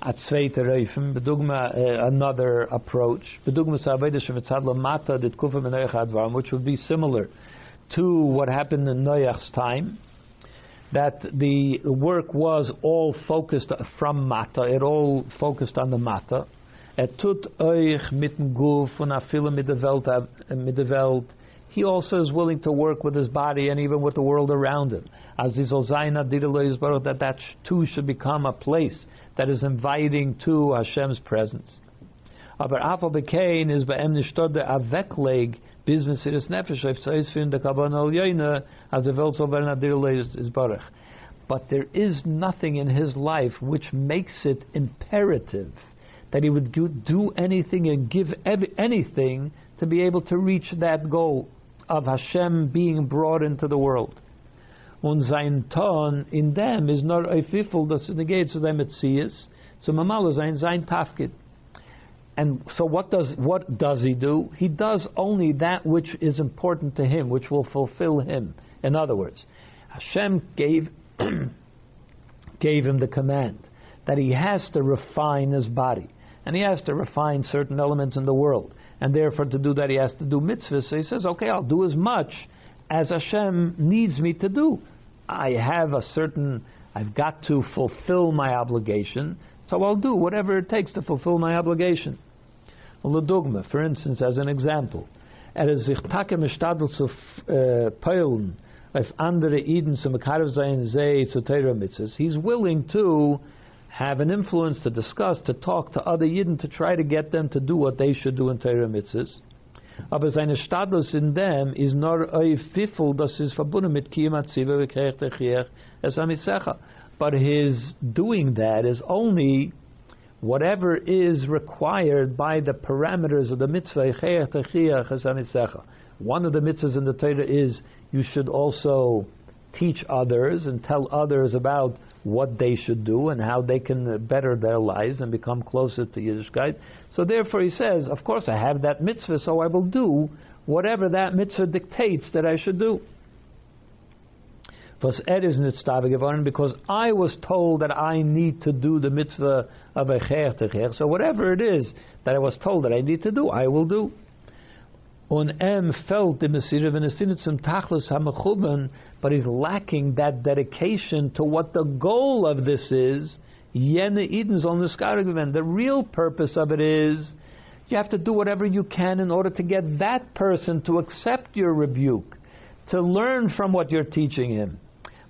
at zweite reifen bedugma uh, another approach. Bedugma sabede shvetzad mata dit kufa menoyach advarim which would be similar to what happened in Noach's time that the work was all focused from mata. It all focused on the mata. Et tut euch mitten guf und afile mit der welt mit der welt he also is willing to work with his body and even with the world around him. As that that too should become a place that is inviting to Hashem's presence. Is business. But there is nothing in his life which makes it imperative that he would do anything and give anything to be able to reach that goal of Hashem being brought into the world. Und sein Ton in them is not a fifel, das negates them it sees. So mamalo sein sein tafkid. And so what does what does he do? He does only that which is important to him, which will fulfill him. In other words, Hashem gave gave him the command that he has to refine his body and he has to refine certain elements in the world and therefore to do that he has to do mitzvahs. So he says, okay, I'll do as much as Hashem needs me to do. I have a certain, I've got to fulfill my obligation, so I'll do whatever it takes to fulfill my obligation. The dogma, for instance, as an example, er is sich takke mishtadel zu uh, auf andere Eden zum mitzvahs, he's willing to have an influence to discuss, to talk to other Yidden, to try to get them to do what they should do in Torah mitzvahs. Aber seine in dem das is verbunden mit. But his doing that is only whatever is required by the parameters of the mitzvah. One of the mitzvahs in the Torah is you should also teach others and tell others about what they should do and how they can better their lives and become closer to Yiddishkeit. So therefore he says, of course I have that mitzvah, so I will do whatever that mitzvah dictates that I should do. Because I was told that I need to do the mitzvah of a cher So whatever it is that I was told that I need to do, I will do. Und em felt the Messiah zum Tachlis HaMechuben, but he's lacking that dedication to what the goal of this is. Yene Eden's on the The real purpose of it is you have to do whatever you can in order to get that person to accept your rebuke, to learn from what you're teaching him.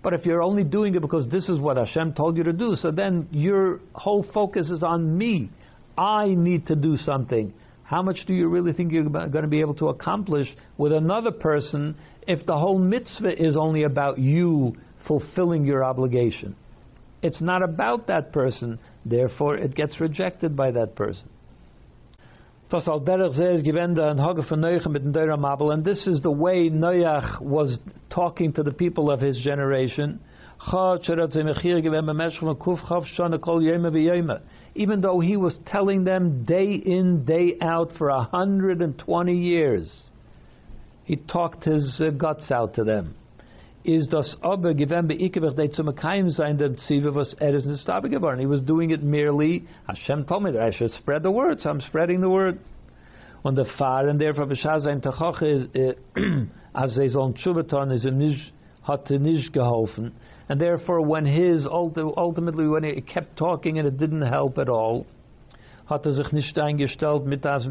But if you're only doing it because this is what Hashem told you to do, so then your whole focus is on me. I need to do something. How much do you really think you're going to be able to accomplish with another person if the whole mitzvah is only about you fulfilling your obligation? It's not about that person, therefore it gets rejected by that person. And this is the way Noach was talking to the people of his generation. Even though he was telling them day in, day out for 120 years, he talked his uh, guts out to them. Is das aber gewesen beikewich de zum keim sein der Zive was er is nicht geworden. He was doing it merely, Hashem told me that I should spread the word, so I'm spreading the word. Und der Fahren, therefore, Bishah sein Tachoche, ist, als sie sollen Tshuvaton, ist ihm nicht, hat er nicht geholfen. And therefore, when his, ultimately, when he kept talking and it didn't help at all, hat er sich nicht eingestellt mit das,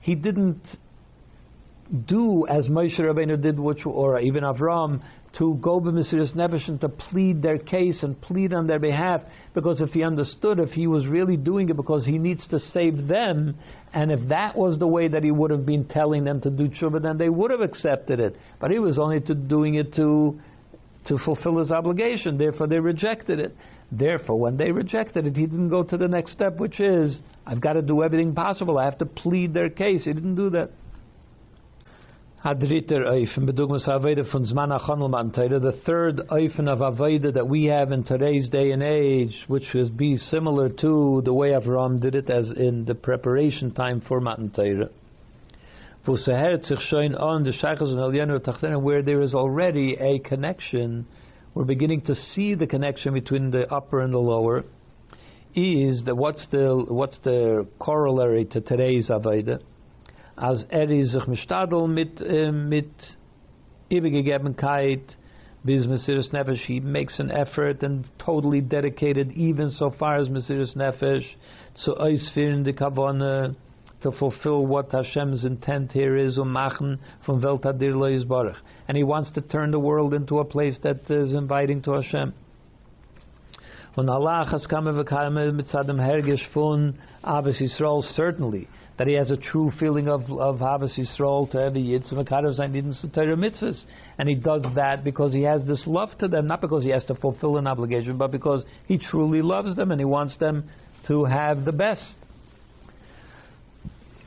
He didn't do as Moshe Rabbeinu did, which, or even Avram, to go b'mesiris nefesh and to plead their case and plead on their behalf, because if he understood, if he was really doing it because he needs to save them, and if that was the way that he would have been telling them to do tshuva, then they would have accepted it. But he was only to doing it to to fulfill his obligation. Therefore, they rejected it. Therefore, when they rejected it, he didn't go to the next step, which is, I've got to do everything possible. I have to plead their case. He didn't do that. Eifen, Avodah von the third Eifen of Avodah that we have in today's day and age, which would be similar to the way Avram did it as in the preparation time for Matan Torah. Where there is already a connection, we're beginning to see the connection between the upper and the lower. Is that what's the what's the corollary to today's Avodah? Als er is sich mit äh, mit übergegebenkeit bis Mesiris Nefesh he makes an effort and totally dedicated even so far as Mesiris Nefesh zu ausführen die Kavone to fulfill what Hashem's intent here is um machen von Welt Adir Barach and he wants to turn the world into a place that is inviting to Hashem. Und Allah has come mit Saddam Hergish von Ahavas Yisrael certainly that he has a true feeling of of Havas Yisrael to every Zayin Torah mitzvahs. And he does that because he has this love to them, not because he has to fulfill an obligation, but because he truly loves them and he wants them to have the best.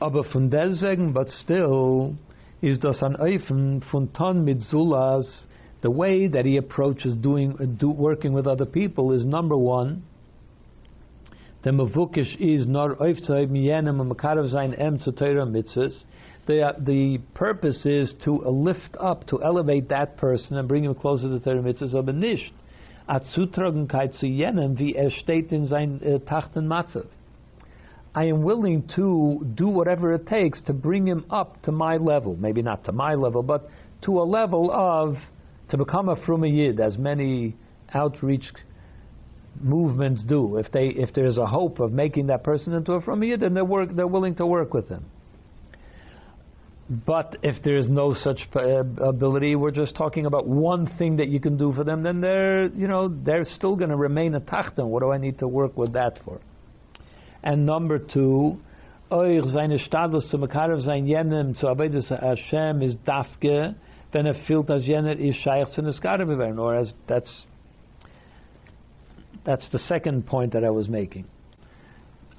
Aber von deswegen, but still, is das an Eifen von Ton mit Zulas, the way that he approaches doing, do, working with other people is number one, the mavukish is nor oiftzayim yenem makarav zayin em tzotayra mitzvahs. The, the purpose is to lift up, to elevate that person and bring him closer to Torah mitzvahs, aber nicht Atzutragenkeit zu jenem, wie er steht in sein uh, Tachten Matzav. I am willing to do whatever it takes to bring him up to my level. Maybe not to my level, but to a level of to become a Fruma Yid, as many outreach movements do. If they if there's a hope of making that person into a from then they work they're willing to work with them. But if there is no such uh, ability, we're just talking about one thing that you can do for them. Then they're you know they're still going to remain a tachten. What do I need to work with that for? And number two, euch seine Stadlos zu Makarev sein jenem zu Abedes Hashem is dafke, wenn er fühlt, als jener is shaykh zu Neskarev or as that's that's the second point that I was making.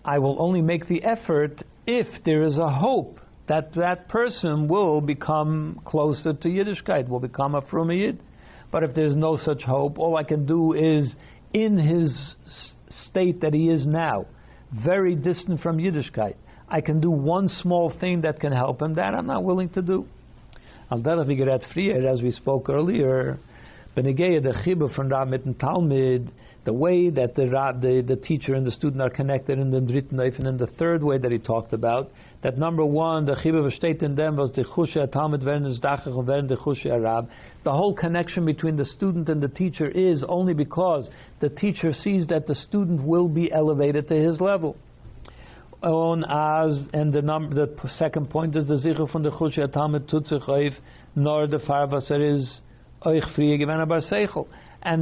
I will only make the effort if there is a hope that that person will become closer to Yiddishkeit, will become a Frum Yid. But if there's no such hope, all I can do is, in his state that he is now, very distant from Yiddishkeit, I can do one small thing that can help him. That I'm not willing to do. Al as we spoke earlier, The from Talmud the way that the, the, the teacher and the student are connected in the Dritten and in the third way that he talked about, that number one, the Chiba state in them was the Chusha Talmud Vernes Dachach and the Chusha Arab. The whole connection between the student and the teacher is only because the teacher sees that the student will be elevated to his level. On as and the number the second point is the Zichur from the Chusha Talmud Tutzich nor the Farvaser is And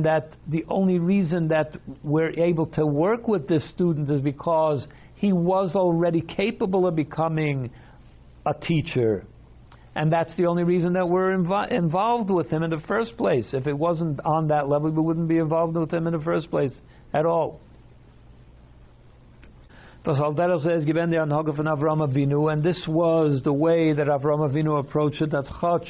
that the only reason that we're able to work with this student is because he was already capable of becoming a teacher. And that's the only reason that we're invo- involved with him in the first place. If it wasn't on that level, we wouldn't be involved with him in the first place at all. Das Alderach says, given the Anhage von Avram Avinu, and this was the way that Avram Avinu approached it, that Chach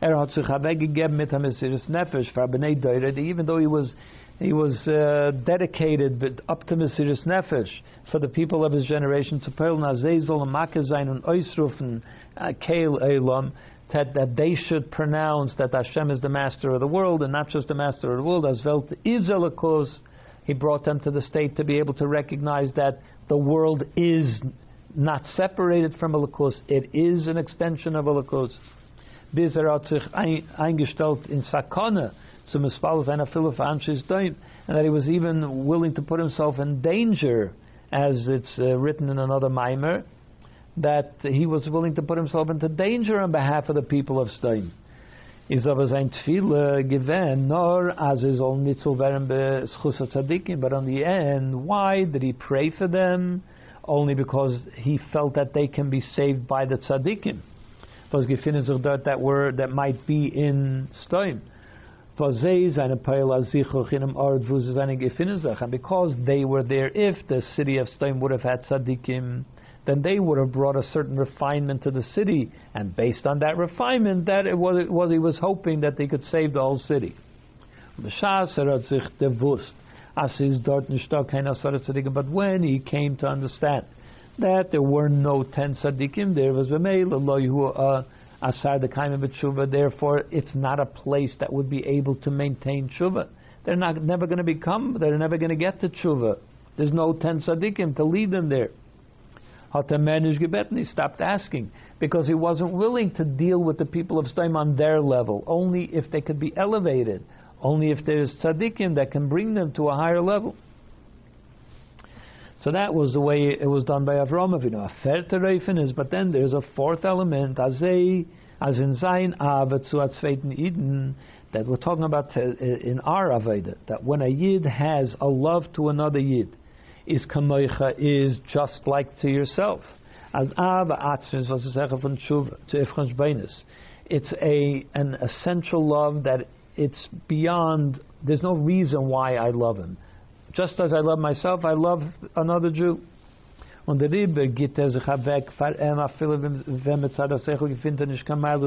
Er hat sich weggegeben mit Nefesh Doire, even though he was he was uh, dedicated but up to Mesiris Nefesh for the people of his generation, to Pearl Nazezel and Makazain and Oisrufen, uh, Kael Elam, that, that they should pronounce that Hashem is the master of the world and not just the master of the world, as Velt is He brought them to the state to be able to recognize that the world is not separated from Elokus, it is an extension of Elokus. Bis er hat sich eingestellt in Sakana, zum Espal seiner Philip and that he was even willing to put himself in danger, as it's uh, written in another mimer, that he was willing to put himself into danger on behalf of the people of Stein. Is aber sein Tfile given nor as is all mitzel werden beschus tzaddikim. But on the end, why did he pray for them? Only because he felt that they can be saved by the tzaddikim. Was sich dort that word that might be in Stein. And because they were there, if the city of Stein would have had tzaddikim, then they would have brought a certain refinement to the city, and based on that refinement, that it was, it was he was hoping that they could save the whole city. But when he came to understand that there were no ten tzaddikim, there was a malehu uh, asar the kaim. Therefore, it's not a place that would be able to maintain tshuva. They're not never going to become. They're never going to get to tshuva. There's no ten tzaddikim to lead them there. Hat er managed gebeten, he stopped asking because he wasn't willing to deal with the people of Steim on their level, only if they could be elevated, only if there's tzaddikim that can bring them to a higher level. So that was the way it was done by Avram Avinu. A fair is, but then there's a fourth element, as a, as in Zayin Avet zu Eden, that we're talking about in our Avodah, that when a Yid has a love to another Yid, is kamoicha is just like to yourself. As ava atzmis was von tshuva to ifchansh beinus. It's a an essential love that it's beyond. There's no reason why I love him. Just as I love myself, I love another Jew. Und der Rebbe geht er sich weg,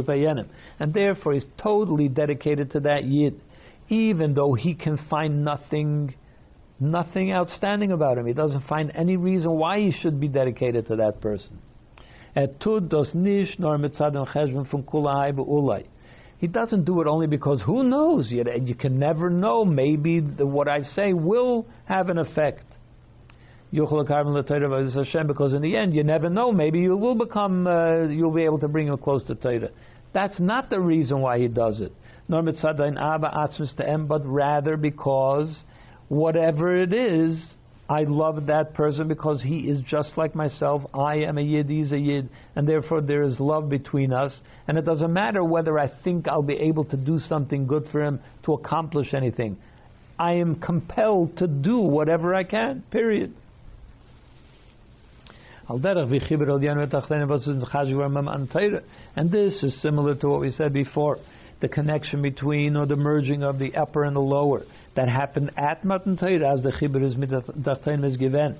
bei jenem. And therefore he's totally dedicated to that Yid, even though he can find nothing nothing outstanding about him. He doesn't find any reason why he should be dedicated to that person. He doesn't do it only because who knows? You, you can never know. Maybe the, what I say will have an effect. Because in the end, you never know. Maybe you will become, uh, you'll be able to bring him close to Torah. That's not the reason why he does it. But rather because whatever it is, I love that person because he is just like myself. I am a yid, he's a yid, and therefore there is love between us. And it doesn't matter whether I think I'll be able to do something good for him to accomplish anything. I am compelled to do whatever I can, period. And this is similar to what we said before the connection between or the merging of the upper and the lower that happened at Matan Torah as the Chibur is Midachtain is given.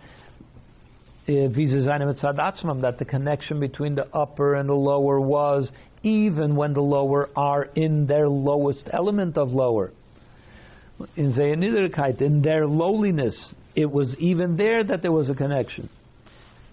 Eh, that the connection between the upper and the lower was even when the lower are in their lowest element of lower. In Zayanidirkeit, in their lowliness, it was even there that there was a connection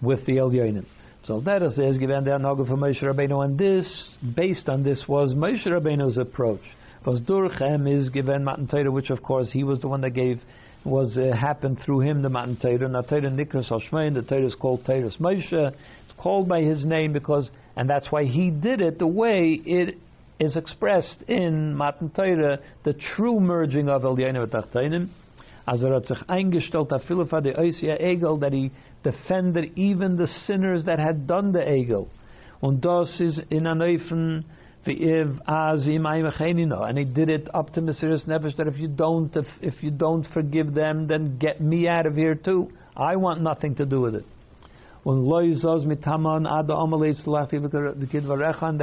with the Elyonim. So that is given the Anoga for Moshe Rabbeinu, and this, based on this, was Moshe Rabbeinu's approach. Because Durchem is given Matan Torah, which of course he was the one that gave, was uh, happened through him the Matan Torah. And Torah Nikras Hashmein, the Torah is called Torah Moshe. It's called by his name because, and that's why he did it the way it is expressed in Matan Torah, the true merging of Elyainu Tachtanim. As er hat sich eingestellt, a Philippa de Oisia Egel, that he defended even the sinners that had done the Egel. Und das ist in Aneufen, as and he did it up to Mesiris Nefesh that if you don't if, if you don't forgive them, then get me out of here too. I want nothing to do with it. That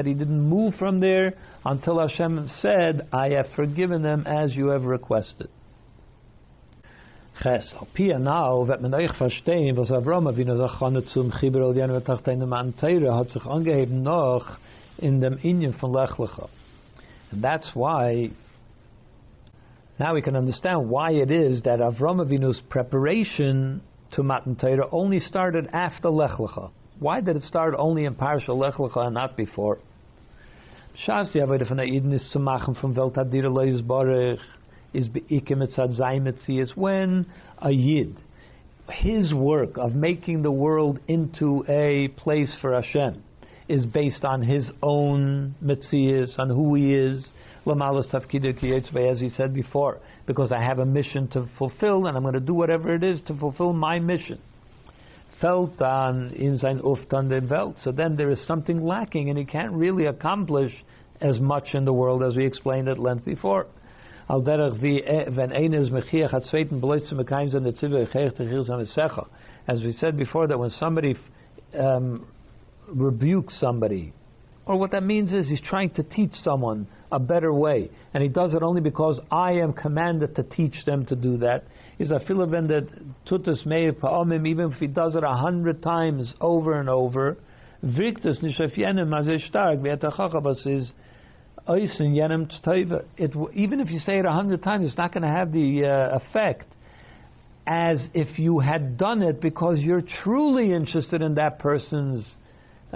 he didn't move from there until Hashem said, I have forgiven them as you have requested. Now, in dem Inyan von Lech Lecha. And that's why now we can understand why it is that Avram Avinu's preparation to Matan Torah only started after Lech Lecha. Why did it start only in Parsha Lech Lecha and not before? Shas die Avodah von Eden is zu machen vom Welt Adira is beikim etzad is when a Yid, his work of making the world into a place for Hashem is based on his own mitzias, on who he is, lamalas tafkidu as he said before, because I have a mission to fulfill and I'm going to do whatever it is to fulfill my mission. Felt on in. So then there is something lacking and he can't really accomplish as much in the world as we explained at length before. Esecha. As we said before, that when somebody um, rebukes somebody, or what that means is he's trying to teach someone a better way, and he does it only because I am commanded to teach them to do that. Is a filaven that tutus mei pa'omim, even if he does it a hundred times over and over, viktus nishafyenim azeh stark, v'etachachabas is it, even if you say it a hundred times, it's not going to have the uh, effect as if you had done it because you're truly interested in that person's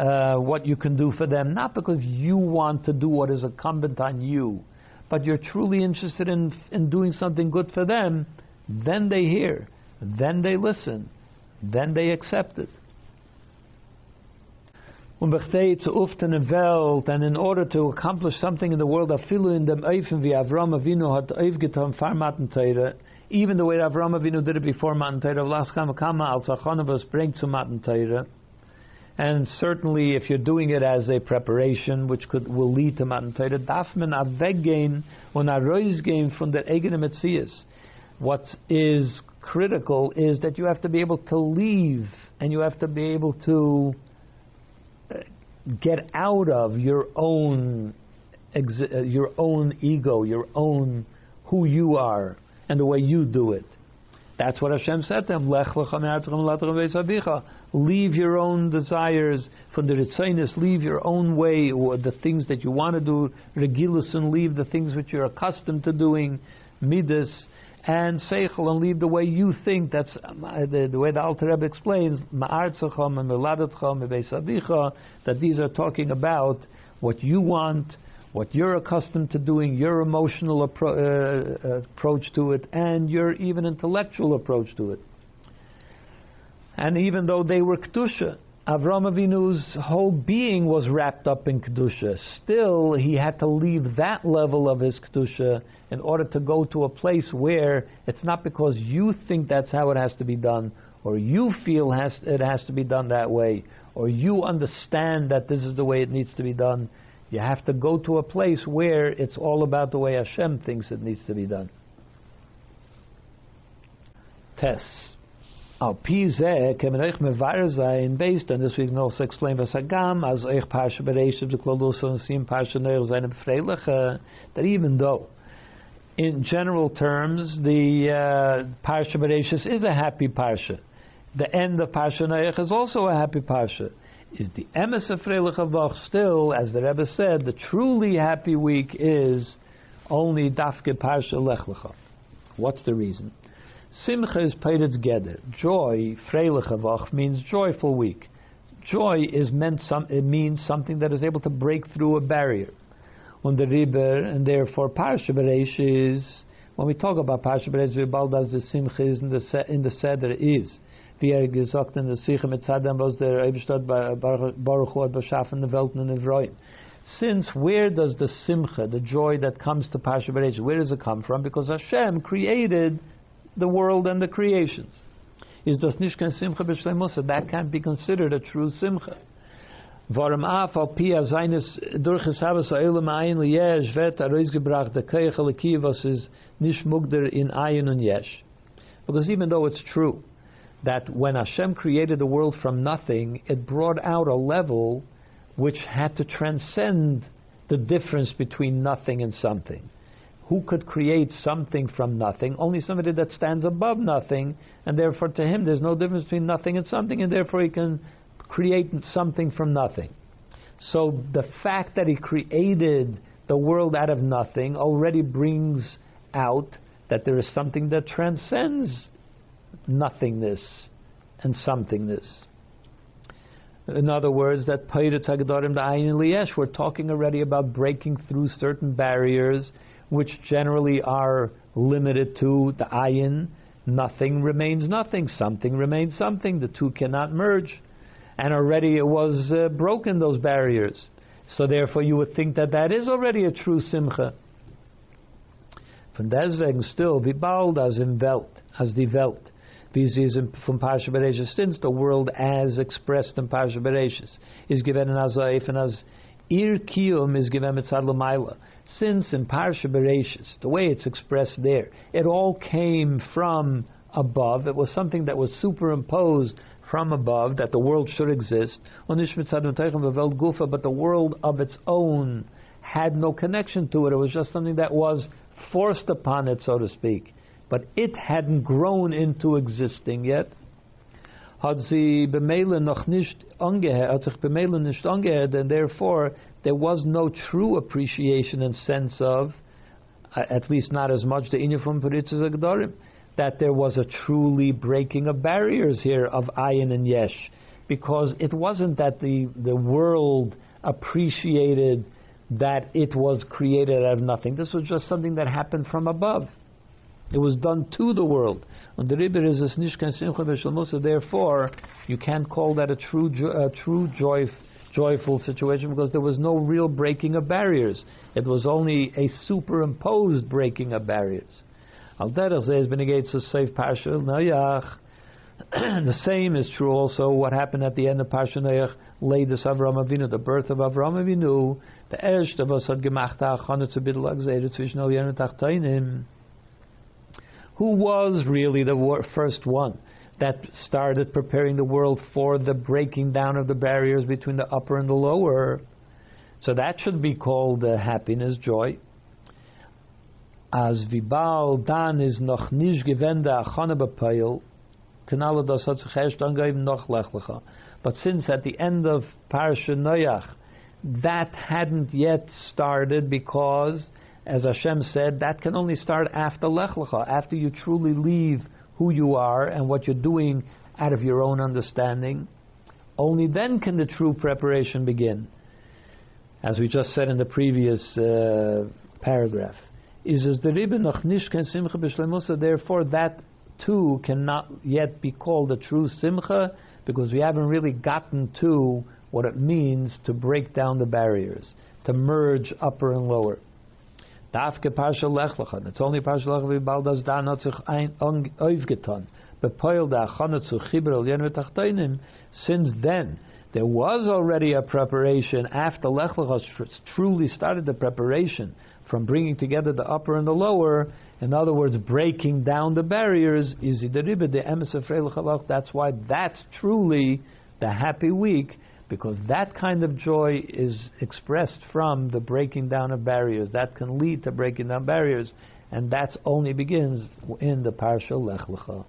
uh, what you can do for them, not because you want to do what is incumbent on you, but you're truly interested in in doing something good for them. Then they hear, then they listen, then they accept it. And in order to accomplish something in the world, even the way Avram Avinu did it before Matan Matan and certainly if you're doing it as a preparation, which could will lead to Matan Teire, darf man abweggehen und aroisgehen von der eigene Metzias. What is critical is that you have to be able to leave, and you have to be able to get out of your own uh, your own ego, your own who you are, and the way you do it. That's what Hashem said to him. Leave your own desires from the ritzinus. Leave your own way, or the things that you want to do. Regilus, and leave the things which you're accustomed to doing. Midas, and seichel and leave the way you think. That's uh, the, the, way the Alter Rebbe explains ma'artzacham and miladotcham that these are talking about what you want, what you're accustomed to doing, your emotional appro- uh, approach to it, and your even intellectual approach to it. And even though they were kedusha, Avram Avinu's whole being was wrapped up in kedusha. Still, he had to leave that level of his kedusha in order to go to a place where it's not because you think that's how it has to be done, or you feel has, it has to be done that way, or you understand that this is the way it needs to be done. You have to go to a place where it's all about the way Hashem thinks it needs to be done. Tests. Al Pize kemen euch mevar sein based on this we can also explain Vasagam as euch Parsha Bereshis the and Sim Parsha seine Befreiliche that even though in general terms, the uh, Parsha Bereshis is a happy Parsha. The end of Parsha Noach is also a happy Parsha. Is the Emes of Freilich still, as the Rebbe said, the truly happy week is only Dafke Parsha Lech Lecha. What's the reason? Simcha is Peiritz Geder. Joy, Freilich means joyful week. Joy is meant some, it means something that is able to break through a barrier on the river, and therefore Parsha Bereish is, when we talk about Parsha Bereish, wie bald as the Simcha is in the, in the Seder is, wie gesagt in der Sicha mit was der Eibershter Baruch Hu hat beschaffen, the Welt und Evroim. Since where does the Simcha, the joy that comes to Parsha Bereish, where does it come from? Because Hashem created the world and the creations. Is das nicht kein Simcha b'shleimusa? That can't be considered a true Simcha. Warum af al pia seines durch es habe so gebracht der is nicht mugder in ayin und because even though it's true that when Hashem created the world from nothing it brought out a level which had to transcend the difference between nothing and something who could create something from nothing only somebody that stands above nothing and therefore to him there's no difference between nothing and something and therefore he can create something from nothing. So the fact that he created the world out of nothing already brings out that there is something that transcends nothingness and somethingness. In other words, that Peiritz Hagadorim the Ayin Liyesh, we're talking already about breaking through certain barriers, which generally are limited to the Ayin. Nothing remains nothing, something remains something. The two cannot merge. And already it was uh, broken, those barriers. So therefore you would think that that is already a true Simcha. Von deswegen still, wie bald as in Welt, as die Welt, wie sie ist Bereshis, since the world as expressed in Parsha Bereshis is given in Azaif and as Ir Kiyum is given Mitzad Lamaila. Since in Parsha Bereshis, the way it's expressed there, it all came from above. It was something that was superimposed from above, that the world should exist. But the world of its own had no connection to it. It was just something that was forced upon it, so to speak. But it hadn't grown into existing yet. And therefore there was no true appreciation and sense of, uh, at least not as much the inyan from Peritzes that there was a truly breaking of barriers here of Ayin and Yesh, because it wasn't that the, the world appreciated that it was created out of nothing. This was just something that happened from above. It was done to the world. And the is a Snishkan Simcha Therefore, you can't call that a true, a true joy, joyful situation because there was no real breaking of barriers. It was only a superimposed breaking of barriers. Al derech Parsha Noyach. The same is true also what happened at the end of Parsha Noyach, Leidus Avram Avinu, the birth of Avram Avinu, the erste, was hat gemacht, Achane zu Bidlag Zere zwischen und Achtainim, who was really the first one that started preparing the world for the breaking down of the barriers between the upper and the lower. So that should be called uh, happiness, joy. As vibal dan is noch nicht gewende achane bepeil, kanale das hat sich erst angegeben noch lechlecha. But since at the end of Parsha Noach, that hadn't yet started because, as Hashem said, that can only start after Lech Lecha, after you truly leave who you are and what you're doing out of your own understanding. Only then can the true preparation begin. As we just said in the previous uh, paragraph is as the Rebbe noch nicht kein Simcha b'shlemusa, therefore that too cannot yet be called a true Simcha, because we haven't really gotten to what it means to break down the barriers, to merge upper and lower. Dafke Parsha it's only Parsha Lech wie bald das da hat sich ein bepoil da zu yen since then, there was already a preparation after Lech Lecha truly started the preparation from bringing together the upper and the lower, in other words, breaking down the barriers, is the That's why that's truly the happy week, because that kind of joy is expressed from the breaking down of barriers. That can lead to breaking down barriers, and that only begins in the Parsha Lech Lecha.